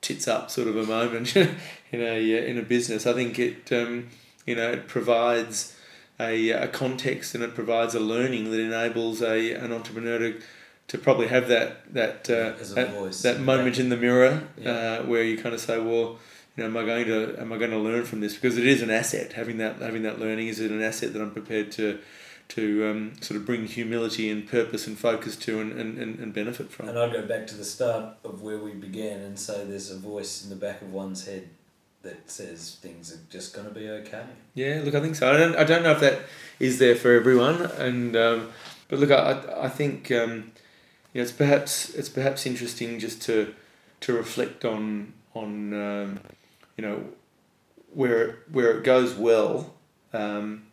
tits up sort of a moment in a in a business, I think it um, you know it provides. A, a context and it provides a learning that enables a an entrepreneur to, to probably have that that uh, that, voice. that moment in the mirror Yeah. uh, where you kind of say, well, you know, am I going to am I going to learn from this? Because it is an asset. Having that having that learning is it an asset that I'm prepared to to um, sort of bring humility and purpose and focus to and, and, and, benefit from. And I go back to the start of where we began and say there's a voice in the back of one's head that says things are just going to be okay. Yeah, look, I think so. I don't, I don't know if that is there for everyone, and um, but look, I, I think um, you know it's perhaps it's perhaps interesting just to to reflect on on um, you know where where it goes well, um,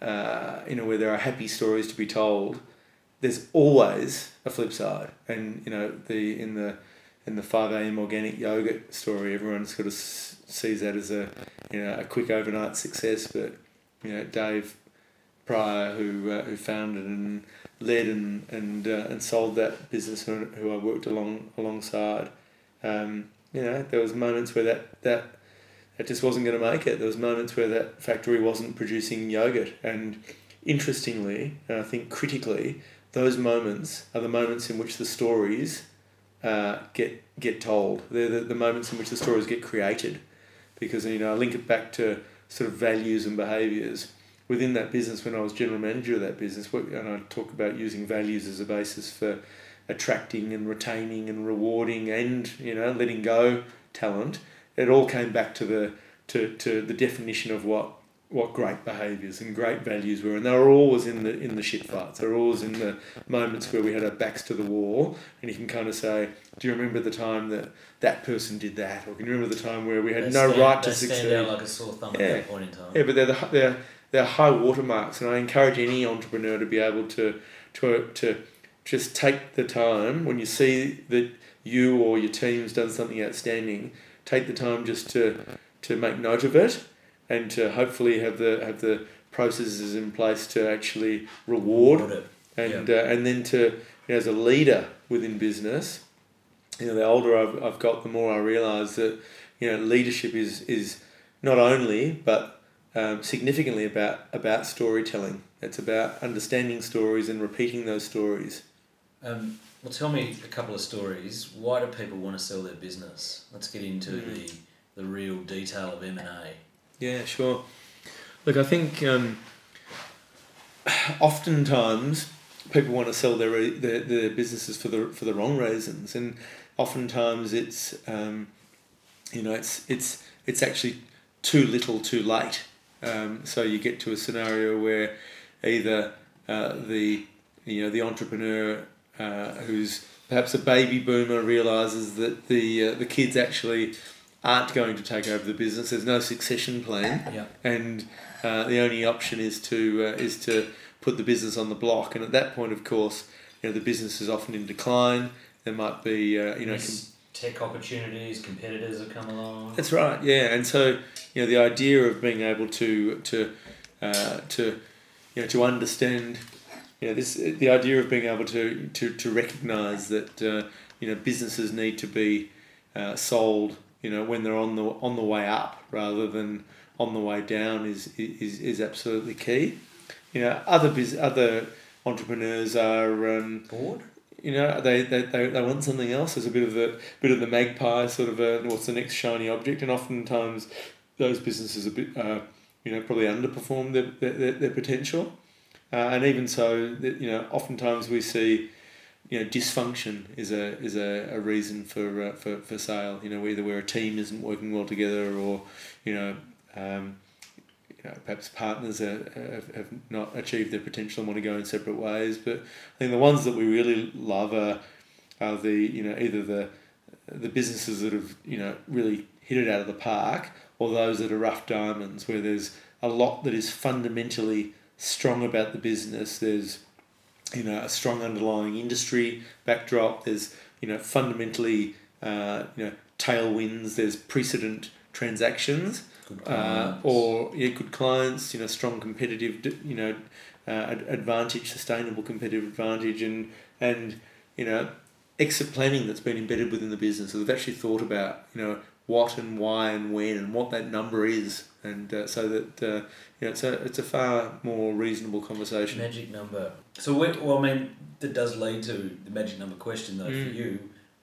uh, you know where there are happy stories to be told. There's always a flip side, and you know the in the in the five a.m. organic yogurt story, everyone sort of sees that as a you know a quick overnight success, but you know Dave Pryor, who uh, who founded and led and and uh, and sold that business, who, I worked along alongside, um, you know there was moments where that that that just wasn't going to make it. There was moments where that factory wasn't producing yogurt, and interestingly, and I think critically, those moments are the moments in which the stories uh, get get told. They're the, the moments in which the stories get created, because you know I link it back to sort of values and behaviours within that business. When I was general manager of that business, and I talk about using values as a basis for attracting and retaining and rewarding and you know letting go talent. It all came back to the to, to the definition of what what great behaviours and great values were, and they were always in the in the shit fights. They were always in the moments where we had our backs to the wall, and you can kind of say, "Do you remember the time that that person did that?" Or can you remember the time where we had They no stand- right to succeed? stand out like a sore thumb Yeah. at that point in time. Yeah, but they're the, they're they're high watermarks, and I encourage any entrepreneur to be able to to to just take the time when you see that you or your team's done something outstanding. Take the time just to to make note of it, and to hopefully have the have the processes in place to actually reward Reward it. and uh, and then to you know, as a leader within business, you know, the older I've, I've got, the more I realise that you know leadership is is not only but um, significantly about about storytelling. It's about understanding stories and repeating those stories. Um, well, tell me a couple of stories. Why do people want to sell their business? Let's get into Mm. the the real detail of M and A. Yeah, sure. Look, I think um, oftentimes people want to sell their, their their businesses for the for the wrong reasons, and oftentimes it's um, you know it's it's it's actually too little, too late. Um, so you get to a scenario where either uh, the you know the entrepreneur uh, who's perhaps a baby boomer realizes that the uh, the kids actually aren't going to take over the business. There's no succession plan, Yeah. and uh, the only option is to uh, is to put the business on the block. And at that point, of course, you know the business is often in decline. There might be uh, you know. Miss tech opportunities, competitors have come along. That's right, yeah. And so, you know, the idea of being able to to uh, to you know to understand, you know, this the idea of being able to to to recognise that uh, you know businesses need to be uh, sold, you know, when they're on the on the way up rather than on the way down is is is absolutely key. You know, other bus other entrepreneurs are. Um, Board? you know they, they, they, they want something else there's a bit of the bit of the magpie sort of a, what's the next shiny object and oftentimes those businesses a bit uh, you know probably underperform their, their, their potential uh, and even so you know oftentimes we see you know dysfunction is a is a, a reason for, uh, for for sale you know either where a team isn't working well together or you know um, you know, perhaps partners are, have, have not achieved their potential and want to go in separate ways. But I think the ones that we really love are, are the you know either the the businesses that have you know really hit it out of the park, or those that are rough diamonds where there's a lot that is fundamentally strong about the business. There's you know a strong underlying industry backdrop. There's you know fundamentally uh, you know tailwinds. There's precedent transactions uh, or yeah, good clients, you know, strong competitive, you know, uh, advantage, sustainable competitive advantage, and and you know, exit planning that's been embedded within the business. So they've actually thought about you know what and why and when and what that number is, and uh, so that uh, you know it's a it's a far more reasonable conversation. Magic number. So, when, well, I mean, that does lead to the magic number question, though, Mm. for you.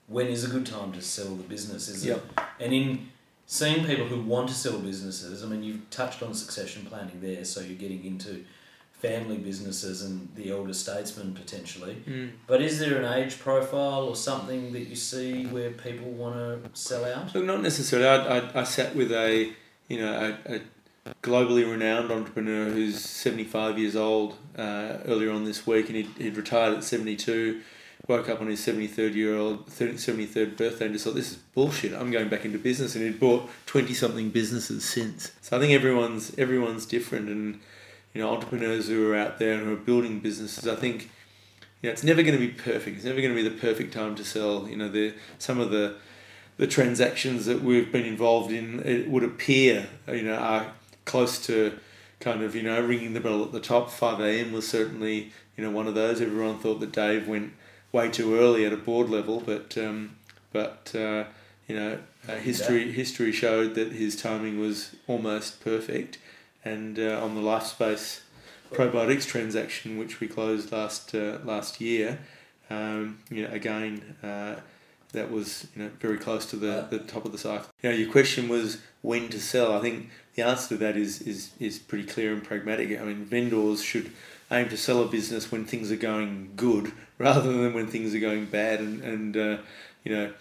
When is a good time to sell the business? Is Yep. it? And in seeing people who want to sell businesses, I mean, you've touched on succession planning there, so you're getting into family businesses and the elder statesmen potentially. Mm. But is there an age profile or something that you see where people want to sell out? Look, not necessarily. I, I, I sat with a you know a, a globally renowned entrepreneur who's seventy five years old uh, earlier on this week, and he'd, he'd retired at seventy two. Woke up on his seventy third year old seventy third birthday and just thought this is bullshit. I'm going back into business, and he'd bought twenty something businesses since. So I think everyone's everyone's different, and you know entrepreneurs who are out there and who are building businesses. I think you know it's never going to be perfect. It's never going to be the perfect time to sell. You know the some of the the transactions that we've been involved in, it would appear, you know, are close to kind of, you know, ringing the bell at the top. 5 a.m. was certainly, you know, one of those. Everyone thought that Dave went way too early at a board level, but, um, but uh, you know, uh, history history showed that his timing was almost perfect. And uh, on the LifeSpace probiotics transaction, which we closed last uh, last year, um, you know, again, uh, that was you know very close to the, the top of the cycle. You know, your question was when to sell. I think the answer to that is is is pretty clear and pragmatic. I mean, vendors should aim to sell a business when things are going good rather than when things are going bad, and and uh, you know,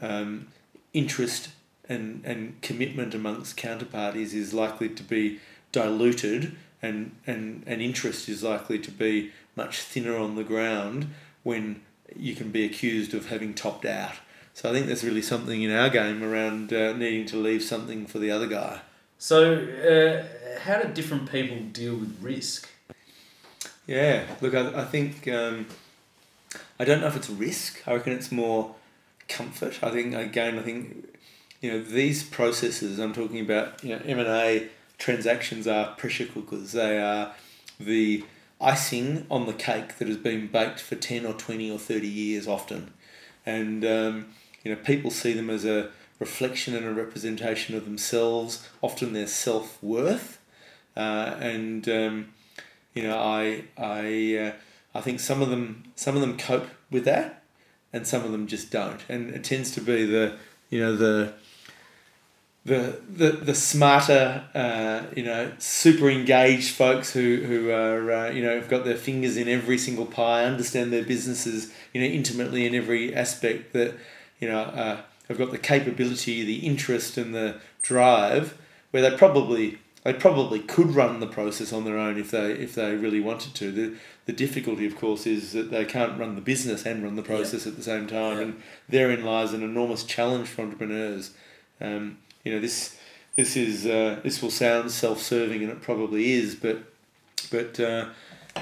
um, interest and and commitment amongst counterparties is likely to be diluted, and and and interest is likely to be much thinner on the ground when you can be accused of having topped out. So I think there's really something in our game around uh, needing to leave something for the other guy. So, uh, how do different people deal with risk? Yeah, look, I, I think um, I don't know if it's risk. I reckon it's more comfort. I think again, I think you know these processes I'm talking about. You know, M and A transactions are pressure cookers. They are the icing on the cake that has been baked for ten or twenty or thirty years often, and um, you know people see them as a reflection and a representation of themselves, often their self worth, uh, and um, you know I I uh, I think some of them some of them cope with that, and some of them just don't, and it tends to be the you know the the the, the smarter uh, you know super engaged folks who who are uh, you know have got their fingers in every single pie understand their businesses you know intimately in every aspect that you know uh, have got the capability the interest and the drive where they probably they probably could run the process on their own if they if they really wanted to. The the difficulty of course is that they can't run the business and run the process at the same time Yeah. and therein lies an enormous challenge for entrepreneurs. Um, you know this this is uh, this will sound self-serving and it probably is but but uh,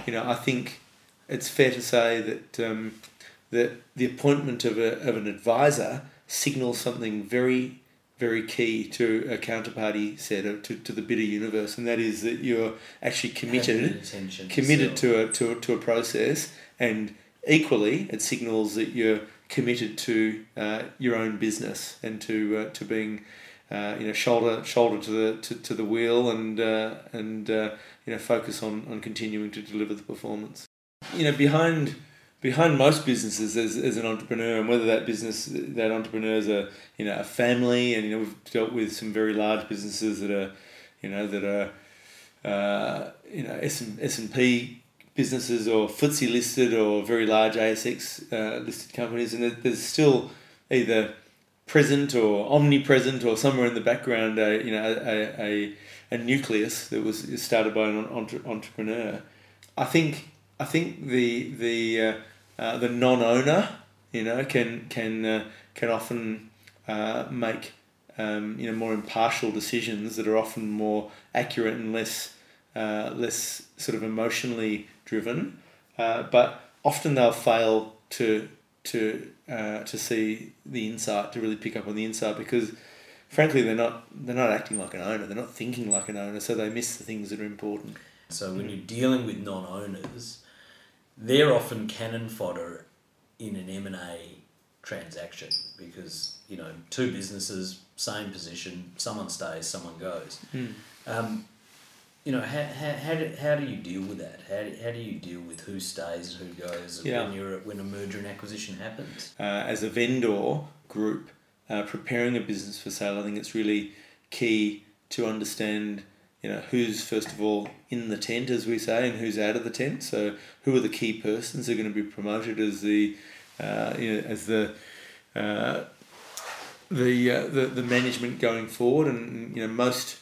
you know I think it's fair to say that um, that the appointment of a of an advisor signals something very very key to a counterparty set to, to the bidder universe and that is that you're actually committed to committed to a, to, a, to a process and equally it signals that you're committed to uh, your own business and to uh, to being uh, you know shoulder shoulder to the to, to the wheel and uh, and uh, you know focus on, on continuing to deliver the performance. You know behind behind most businesses as, as an entrepreneur and whether that business that entrepreneurs are you know a family and you know we've dealt with some very large businesses that are you know that are uh, you know S and P businesses or FTSE listed or very large ASX uh, listed companies, and there's still either present or omnipresent or somewhere in the background, a you know a, a, a nucleus that was started by an entre- entrepreneur. I think I think the the uh, uh, the non-owner, you know, can can uh, can often uh, make um, you know more impartial decisions that are often more accurate and less uh, less sort of emotionally driven, but often they'll fail to to uh, to see the insight to really pick up on the insight because frankly they're not they're not acting like an owner they're not thinking like an owner so they miss the things that are important So when you're dealing with non-owners, they're often cannon fodder in an M and A transaction because you know two businesses, same position, someone stays, someone goes. Um, you know how, how, how, do, how do you deal with that? How do, how do you deal with who stays and who goes Yeah. when you're when a merger and acquisition happens? uh, as a vendor group uh, preparing a business for sale, I think it's really key to understand, you know, who's first of all in the tent, as we say, and who's out of the tent. So, who are the key persons who are going to be promoted as the, uh, you know, as the, uh, the, uh, the the management going forward, and you know, most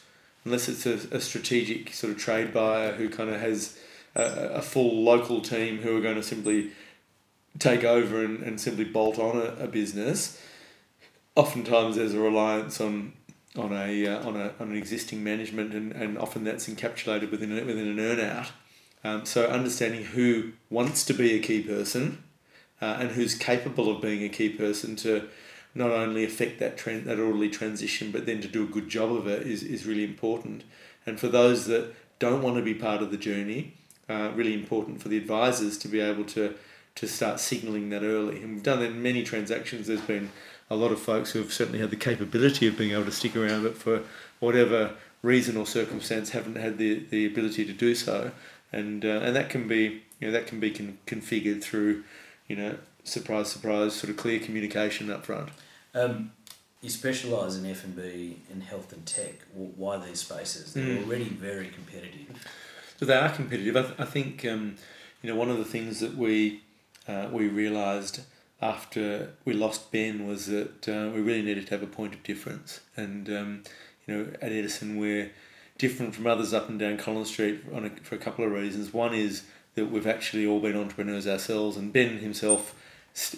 unless it's a, a strategic sort of trade buyer who kind of has a, a full local team who are going to simply take over and, and simply bolt on a, a business, oftentimes there's a reliance on on a uh, on a on an existing management and, and often that's encapsulated within within an earnout. Um, so understanding who wants to be a key person uh, and who's capable of being a key person to not only affect that trend that orderly transition but then to do a good job of it is, is really important. And for those that don't want to be part of the journey, uh, really important for the advisors to be able to to start signalling that early. And we've done that in many transactions. There's been a lot of folks who have certainly had the capability of being able to stick around, but for whatever reason or circumstance haven't had the, the ability to do so. And uh, and that can be you know that can be con- configured through you know surprise surprise sort of clear communication up front. Um, you specialise in F and B and health and tech. Why these spaces? They're Mm. already very competitive. So they are competitive. I, th- I think um, you know one of the things that we uh, we realised after we lost Ben was that uh, we really needed to have a point of difference. And um, you know at Edison we're different from others up and down Collins Street on a, for a couple of reasons. One is that we've actually all been entrepreneurs ourselves, and Ben himself,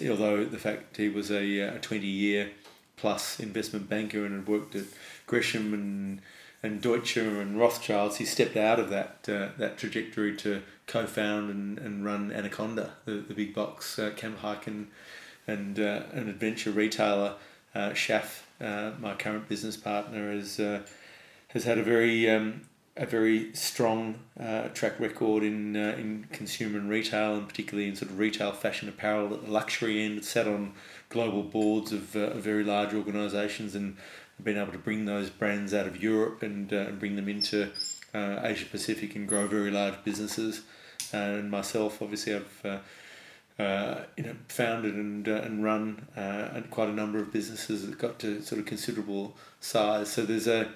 although the fact he was a uh, twenty year plus investment banker and had worked at Gresham and and Deutsche and Rothschilds, he stepped out of that uh, that trajectory to co-found and, and run Anaconda, the, the big box uh, camp hike and and uh, an adventure retailer. Uh, uh, my current business partner, has uh, has had a very um, a very strong uh, track record in uh, in consumer and retail, and particularly in sort of retail, fashion, apparel at the luxury end. Sat on global boards of, uh, very large organisations and been able to bring those brands out of Europe and, uh, and bring them into uh, Asia Pacific and grow very large businesses. and myself, obviously, I've uh, uh, you know founded and uh, and run uh, quite a number of businesses that got to sort of considerable size. So there's a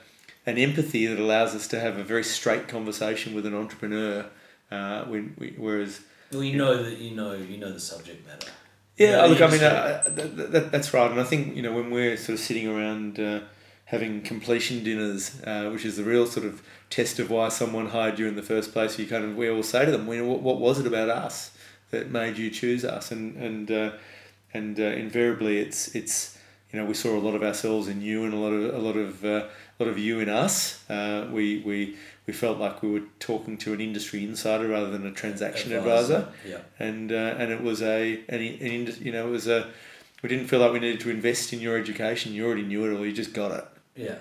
an empathy that allows us to have a very straight conversation with an entrepreneur. Uh, when we, whereas Well, you know that you know you know the subject matter. yeah, Yeah, look, I mean, uh, that, that, that's right. And I think, you know, when we're sort of sitting around uh, having completion dinners, uh, which is the real sort of test of why someone hired you in the first place, you kind of, we all say to them, well, what, what was it about us that made you choose us? And, and, uh, and uh, invariably it's, it's, you know, we saw a lot of ourselves in you and a lot of, a lot of, uh, lot of you in us. Uh, we, we, we felt like we were talking to an industry insider rather than a transaction advisor Yeah. and uh, and it was a an, an you know it was a we didn't feel like we needed to invest in your education. You already knew it all. You just got it. Yeah.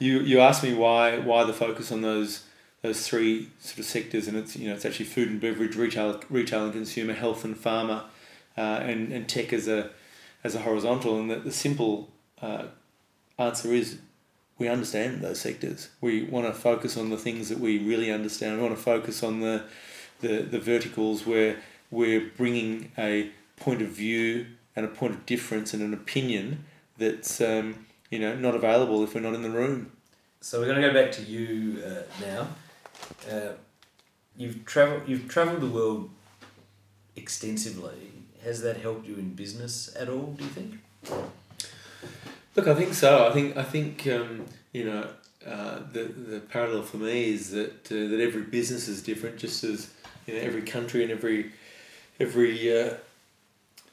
You you asked me why why the focus on those those three sort of sectors, and it's you know it's actually food and beverage, retail, retail and consumer, health and pharma, uh, and and tech as a as a horizontal. And the, the simple uh, answer is we understand those sectors. We want to focus on the things that we really understand. We want to focus on the the, the verticals where we're bringing a point of view and a point of difference and an opinion that's um, you know not available if we're not in the room. So we're going to go back to you uh, now. Uh, you've traveled. You've travelled the world extensively. Has that helped you in business at all? Do you think? Look, I think so. I think I think um, you know uh, the the parallel for me is that uh, that every business is different, just as you know every country and every every uh,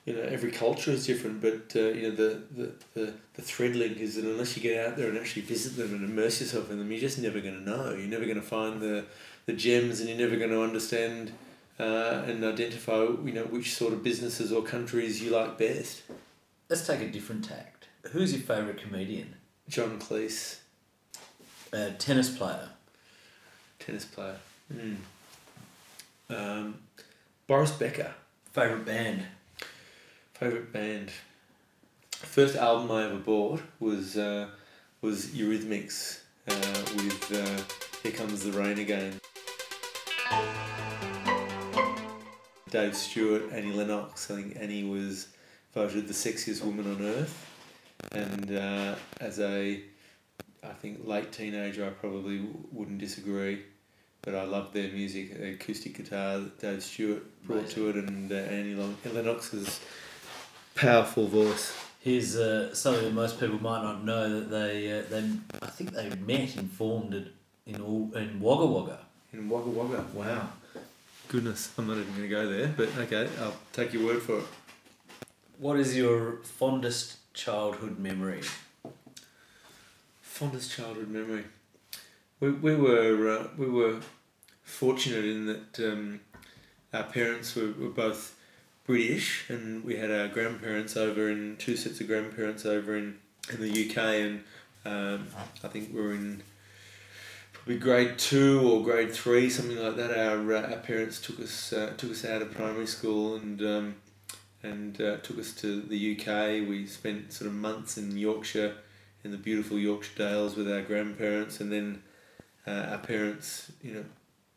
you know every culture is different. But uh, you know the, the, the, the thread link is that unless you get out there and actually visit them and immerse yourself in them, you're just never going to know. You're never going to find the the gems, and you're never going to understand. Uh, and identify, you know, which sort of businesses or countries you like best. Let's take a different tact. Who's your favourite comedian? John Cleese, Uh, tennis player. tennis player. Um, Boris Becker, Favourite band. favorite band. First album I ever bought was uh, was Eurythmics uh, with uh, "Here Comes the Rain Again." Dave Stewart, Annie Lennox. I think Annie was voted the sexiest woman on earth, and uh, as a I think late teenager, I probably w- wouldn't disagree. But I loved their music, the acoustic guitar that Dave Stewart brought to it, and uh, Annie Lon- Lennox's powerful voice. Here's uh, something that most people might not know that they uh, they I think they met and formed it in all in Wagga Wagga. In Wagga Wagga. Wow. Goodness, I'm not even going to go there, but okay, I'll take your word for it. What is your fondest childhood memory? Fondest childhood memory. We, we were uh, we were fortunate in that um, our parents were, were both British, and we had our grandparents over in two sets of grandparents over in, in the UK, and um, I think we were in probably grade two or grade three, something like that. Our uh, our parents took us uh, took us out of primary school and. Um, and uh, took us to the UK. We spent sort of months in Yorkshire, in the beautiful Yorkshire Dales with our grandparents, and then uh, our parents, you know,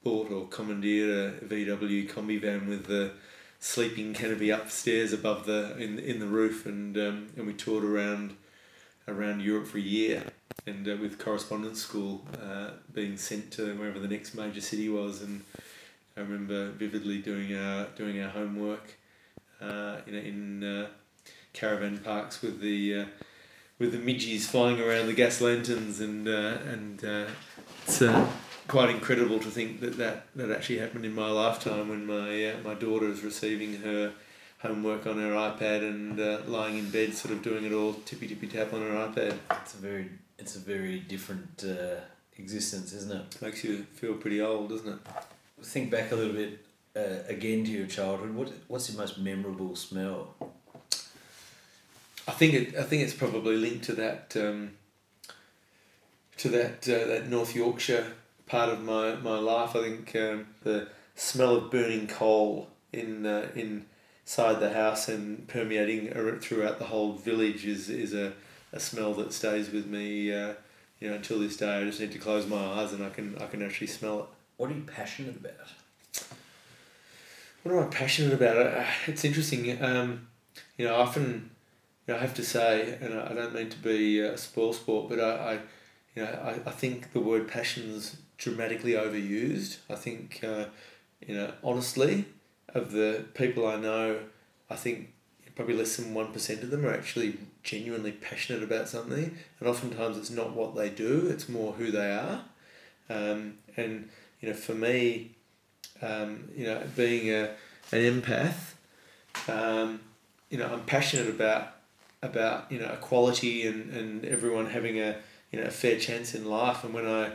bought or commandeered a VW combi van with the sleeping canopy upstairs above the in in the roof, and um, and we toured around around Europe for a year, and uh, with correspondence school uh, being sent to wherever the next major city was, and I remember vividly doing our doing our homework uh, you know, in uh, caravan parks with the uh, with the midgies flying around the gas lanterns, and uh, and uh, it's uh, quite incredible to think that, that that actually happened in my lifetime when my uh, my daughter is receiving her homework on her iPad and uh, lying in bed, sort of doing it all tippy tippy tap on her iPad. It's a very it's a very different uh, existence, isn't it? Makes you feel pretty old, doesn't it? Think back a little bit uh, again to your childhood. What what's your most memorable smell? I think it. I think it's probably linked to that. Um, to that uh, that North Yorkshire part of my, my life. I think um, the smell of burning coal in uh, inside the house and permeating throughout the whole village is, is a, a smell that stays with me. Uh, you know, until this day, I just need to close my eyes and I can I can actually smell it. What are you passionate about? What am I passionate about? Uh, It's interesting. Um, you know, often, you know, I have to say, and I don't mean to be a spoil sport, but I, I you know, I, I think the word passion's dramatically overused. I think, uh, you know, honestly, of the people I know, I think probably less than one percent of them are actually genuinely passionate about something, and oftentimes it's not what they do; it's more who they are. Um, and you know, for me, um, you know, being a, an empath, um, you know, I'm passionate about about you know equality and, and everyone having a you know a fair chance in life. And when I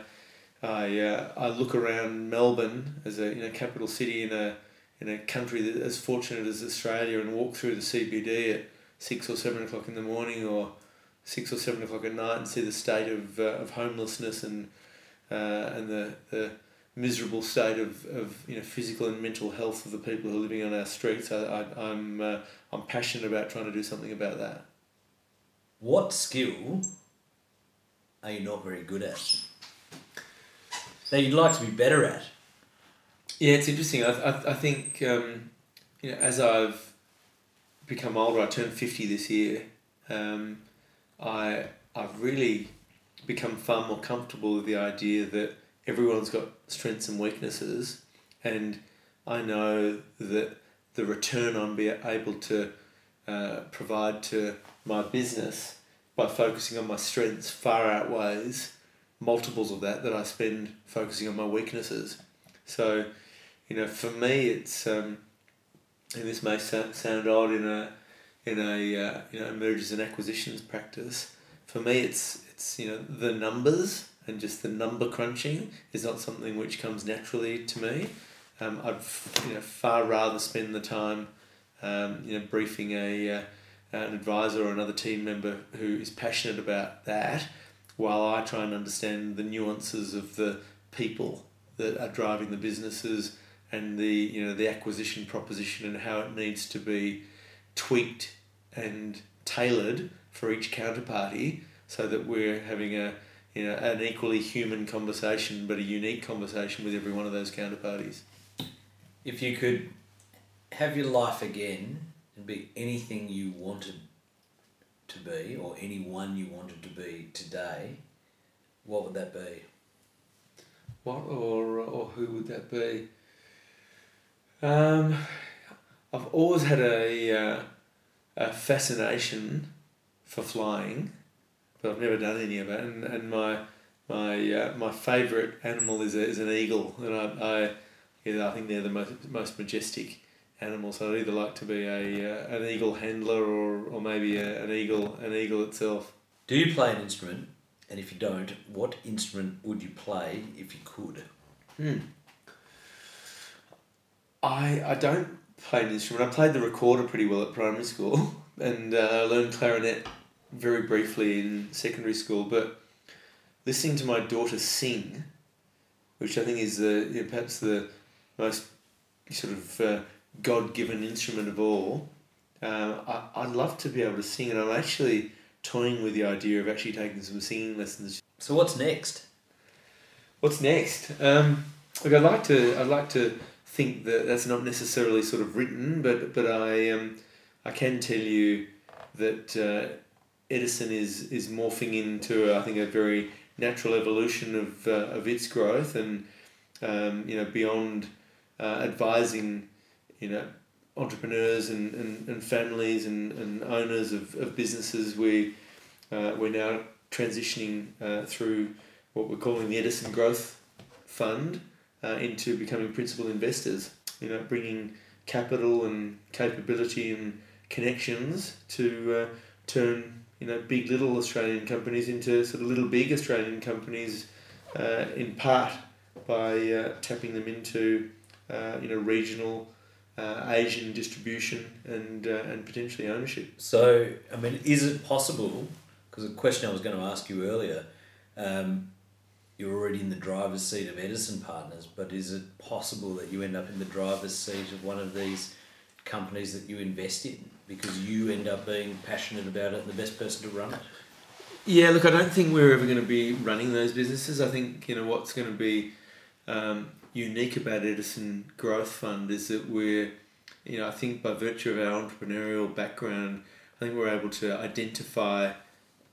I uh, I look around Melbourne as a you know capital city in a in a country that as fortunate as Australia and walk through the CBD at six or seven o'clock in the morning or six or seven o'clock at night and see the state of, uh, of homelessness and uh, and the, the miserable state of, of you know physical and mental health of the people who are living on our streets. I, I, I'm uh, I'm passionate about trying to do something about that. What skill are you not very good at? That you'd like to be better at? Yeah, it's interesting. I, I, I think um, you know as I've become older, I turned fifty this year. Um, I I've really become far more comfortable with the idea that everyone's got strengths and weaknesses, and I know that the return on being able to uh, provide to my business by focusing on my strengths far outweighs multiples of that that I spend focusing on my weaknesses. So, you know, for me, it's um, and this may sound, sound odd in a in a uh, you know mergers and acquisitions practice. For me, it's it's you know the numbers and just the number crunching is not something which comes naturally to me. Um, I'd you know far rather spend the time um, you know briefing a uh, an advisor or another team member who is passionate about that, while I try and understand the nuances of the people that are driving the businesses and the you know the acquisition proposition and how it needs to be tweaked and tailored for each counterparty so that we're having a you know an equally human conversation but a unique conversation with every one of those counterparties. If you could have your life again and be anything you wanted to be or anyone you wanted to be today, what would that be? What or or who would that be? Um, I've always had a uh, a fascination for flying, but I've never done any of it. And, and my my uh, my favourite animal is a, is an eagle, and I I, yeah, I think they're the most most majestic animals. So I'd either like to be a uh, an eagle handler or, or maybe a, an eagle an eagle itself. Do you play an instrument? And if you don't, what instrument would you play if you could? Hmm. I I don't play an instrument. I played the recorder pretty well at primary school, and uh, I learned clarinet very briefly in secondary school. But listening to my daughter sing, which I think is the you know, perhaps the most sort of uh, God given instrument of all, uh, I I'd love to be able to sing, and I'm actually toying with the idea of actually taking some singing lessons So what's next? What's next? Um, look, I'd like to. I'd like to think that that's not necessarily sort of written, but but I um, I can tell you that uh, Edison is is morphing into I think a very natural evolution of uh, of its growth, and um, you know beyond uh, advising, you know entrepreneurs and, and, and families and, and owners of, of businesses we uh, we're now transitioning uh, through what we're calling the Edison Growth Fund uh, into becoming principal investors. You know, bringing capital and capability and connections to uh, turn you know big little Australian companies into sort of little big Australian companies, uh, in part by uh, tapping them into uh, you know regional. Uh, Asian distribution and uh, and potentially ownership. So, I mean, is it possible? Because a question I was going to ask you earlier, um, you're already in the driver's seat of Edison Partners, but is it possible that you end up in the driver's seat of one of these companies that you invest in because you end up being passionate about it and the best person to run it? Yeah, look, I don't think we're ever going to be running those businesses. I think you know what's going to be um, unique about Edison Growth Fund is that we're, you know, I think by virtue of our entrepreneurial background, I think we're able to identify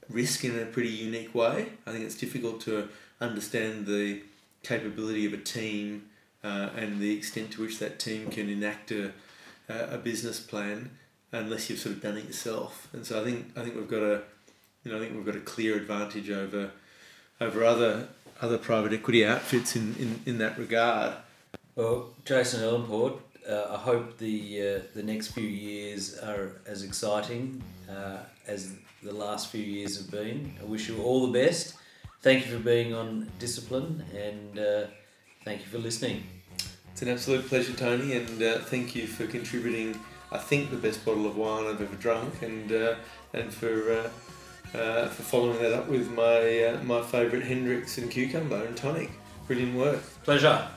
risk in a pretty unique way. I think it's difficult to understand the capability of a team uh, and the extent to which that team can enact a, a business plan unless you've sort of done it yourself. And so I think I think we've got a you know I think we've got a clear advantage over over other other private equity outfits in, in, in that regard. Well, Jason Ellenport, uh, I hope the uh, the next few years are as exciting uh, as the last few years have been. I wish you all the best. Thank you for being on Discipline and uh, thank you for listening. It's an absolute pleasure, Tony, and uh, thank you for contributing. I think the best bottle of wine I've ever drunk, and uh, and for uh, for following that up with my uh, my favourite Hendrick's and cucumber and tonic. Brilliant work. Pleasure.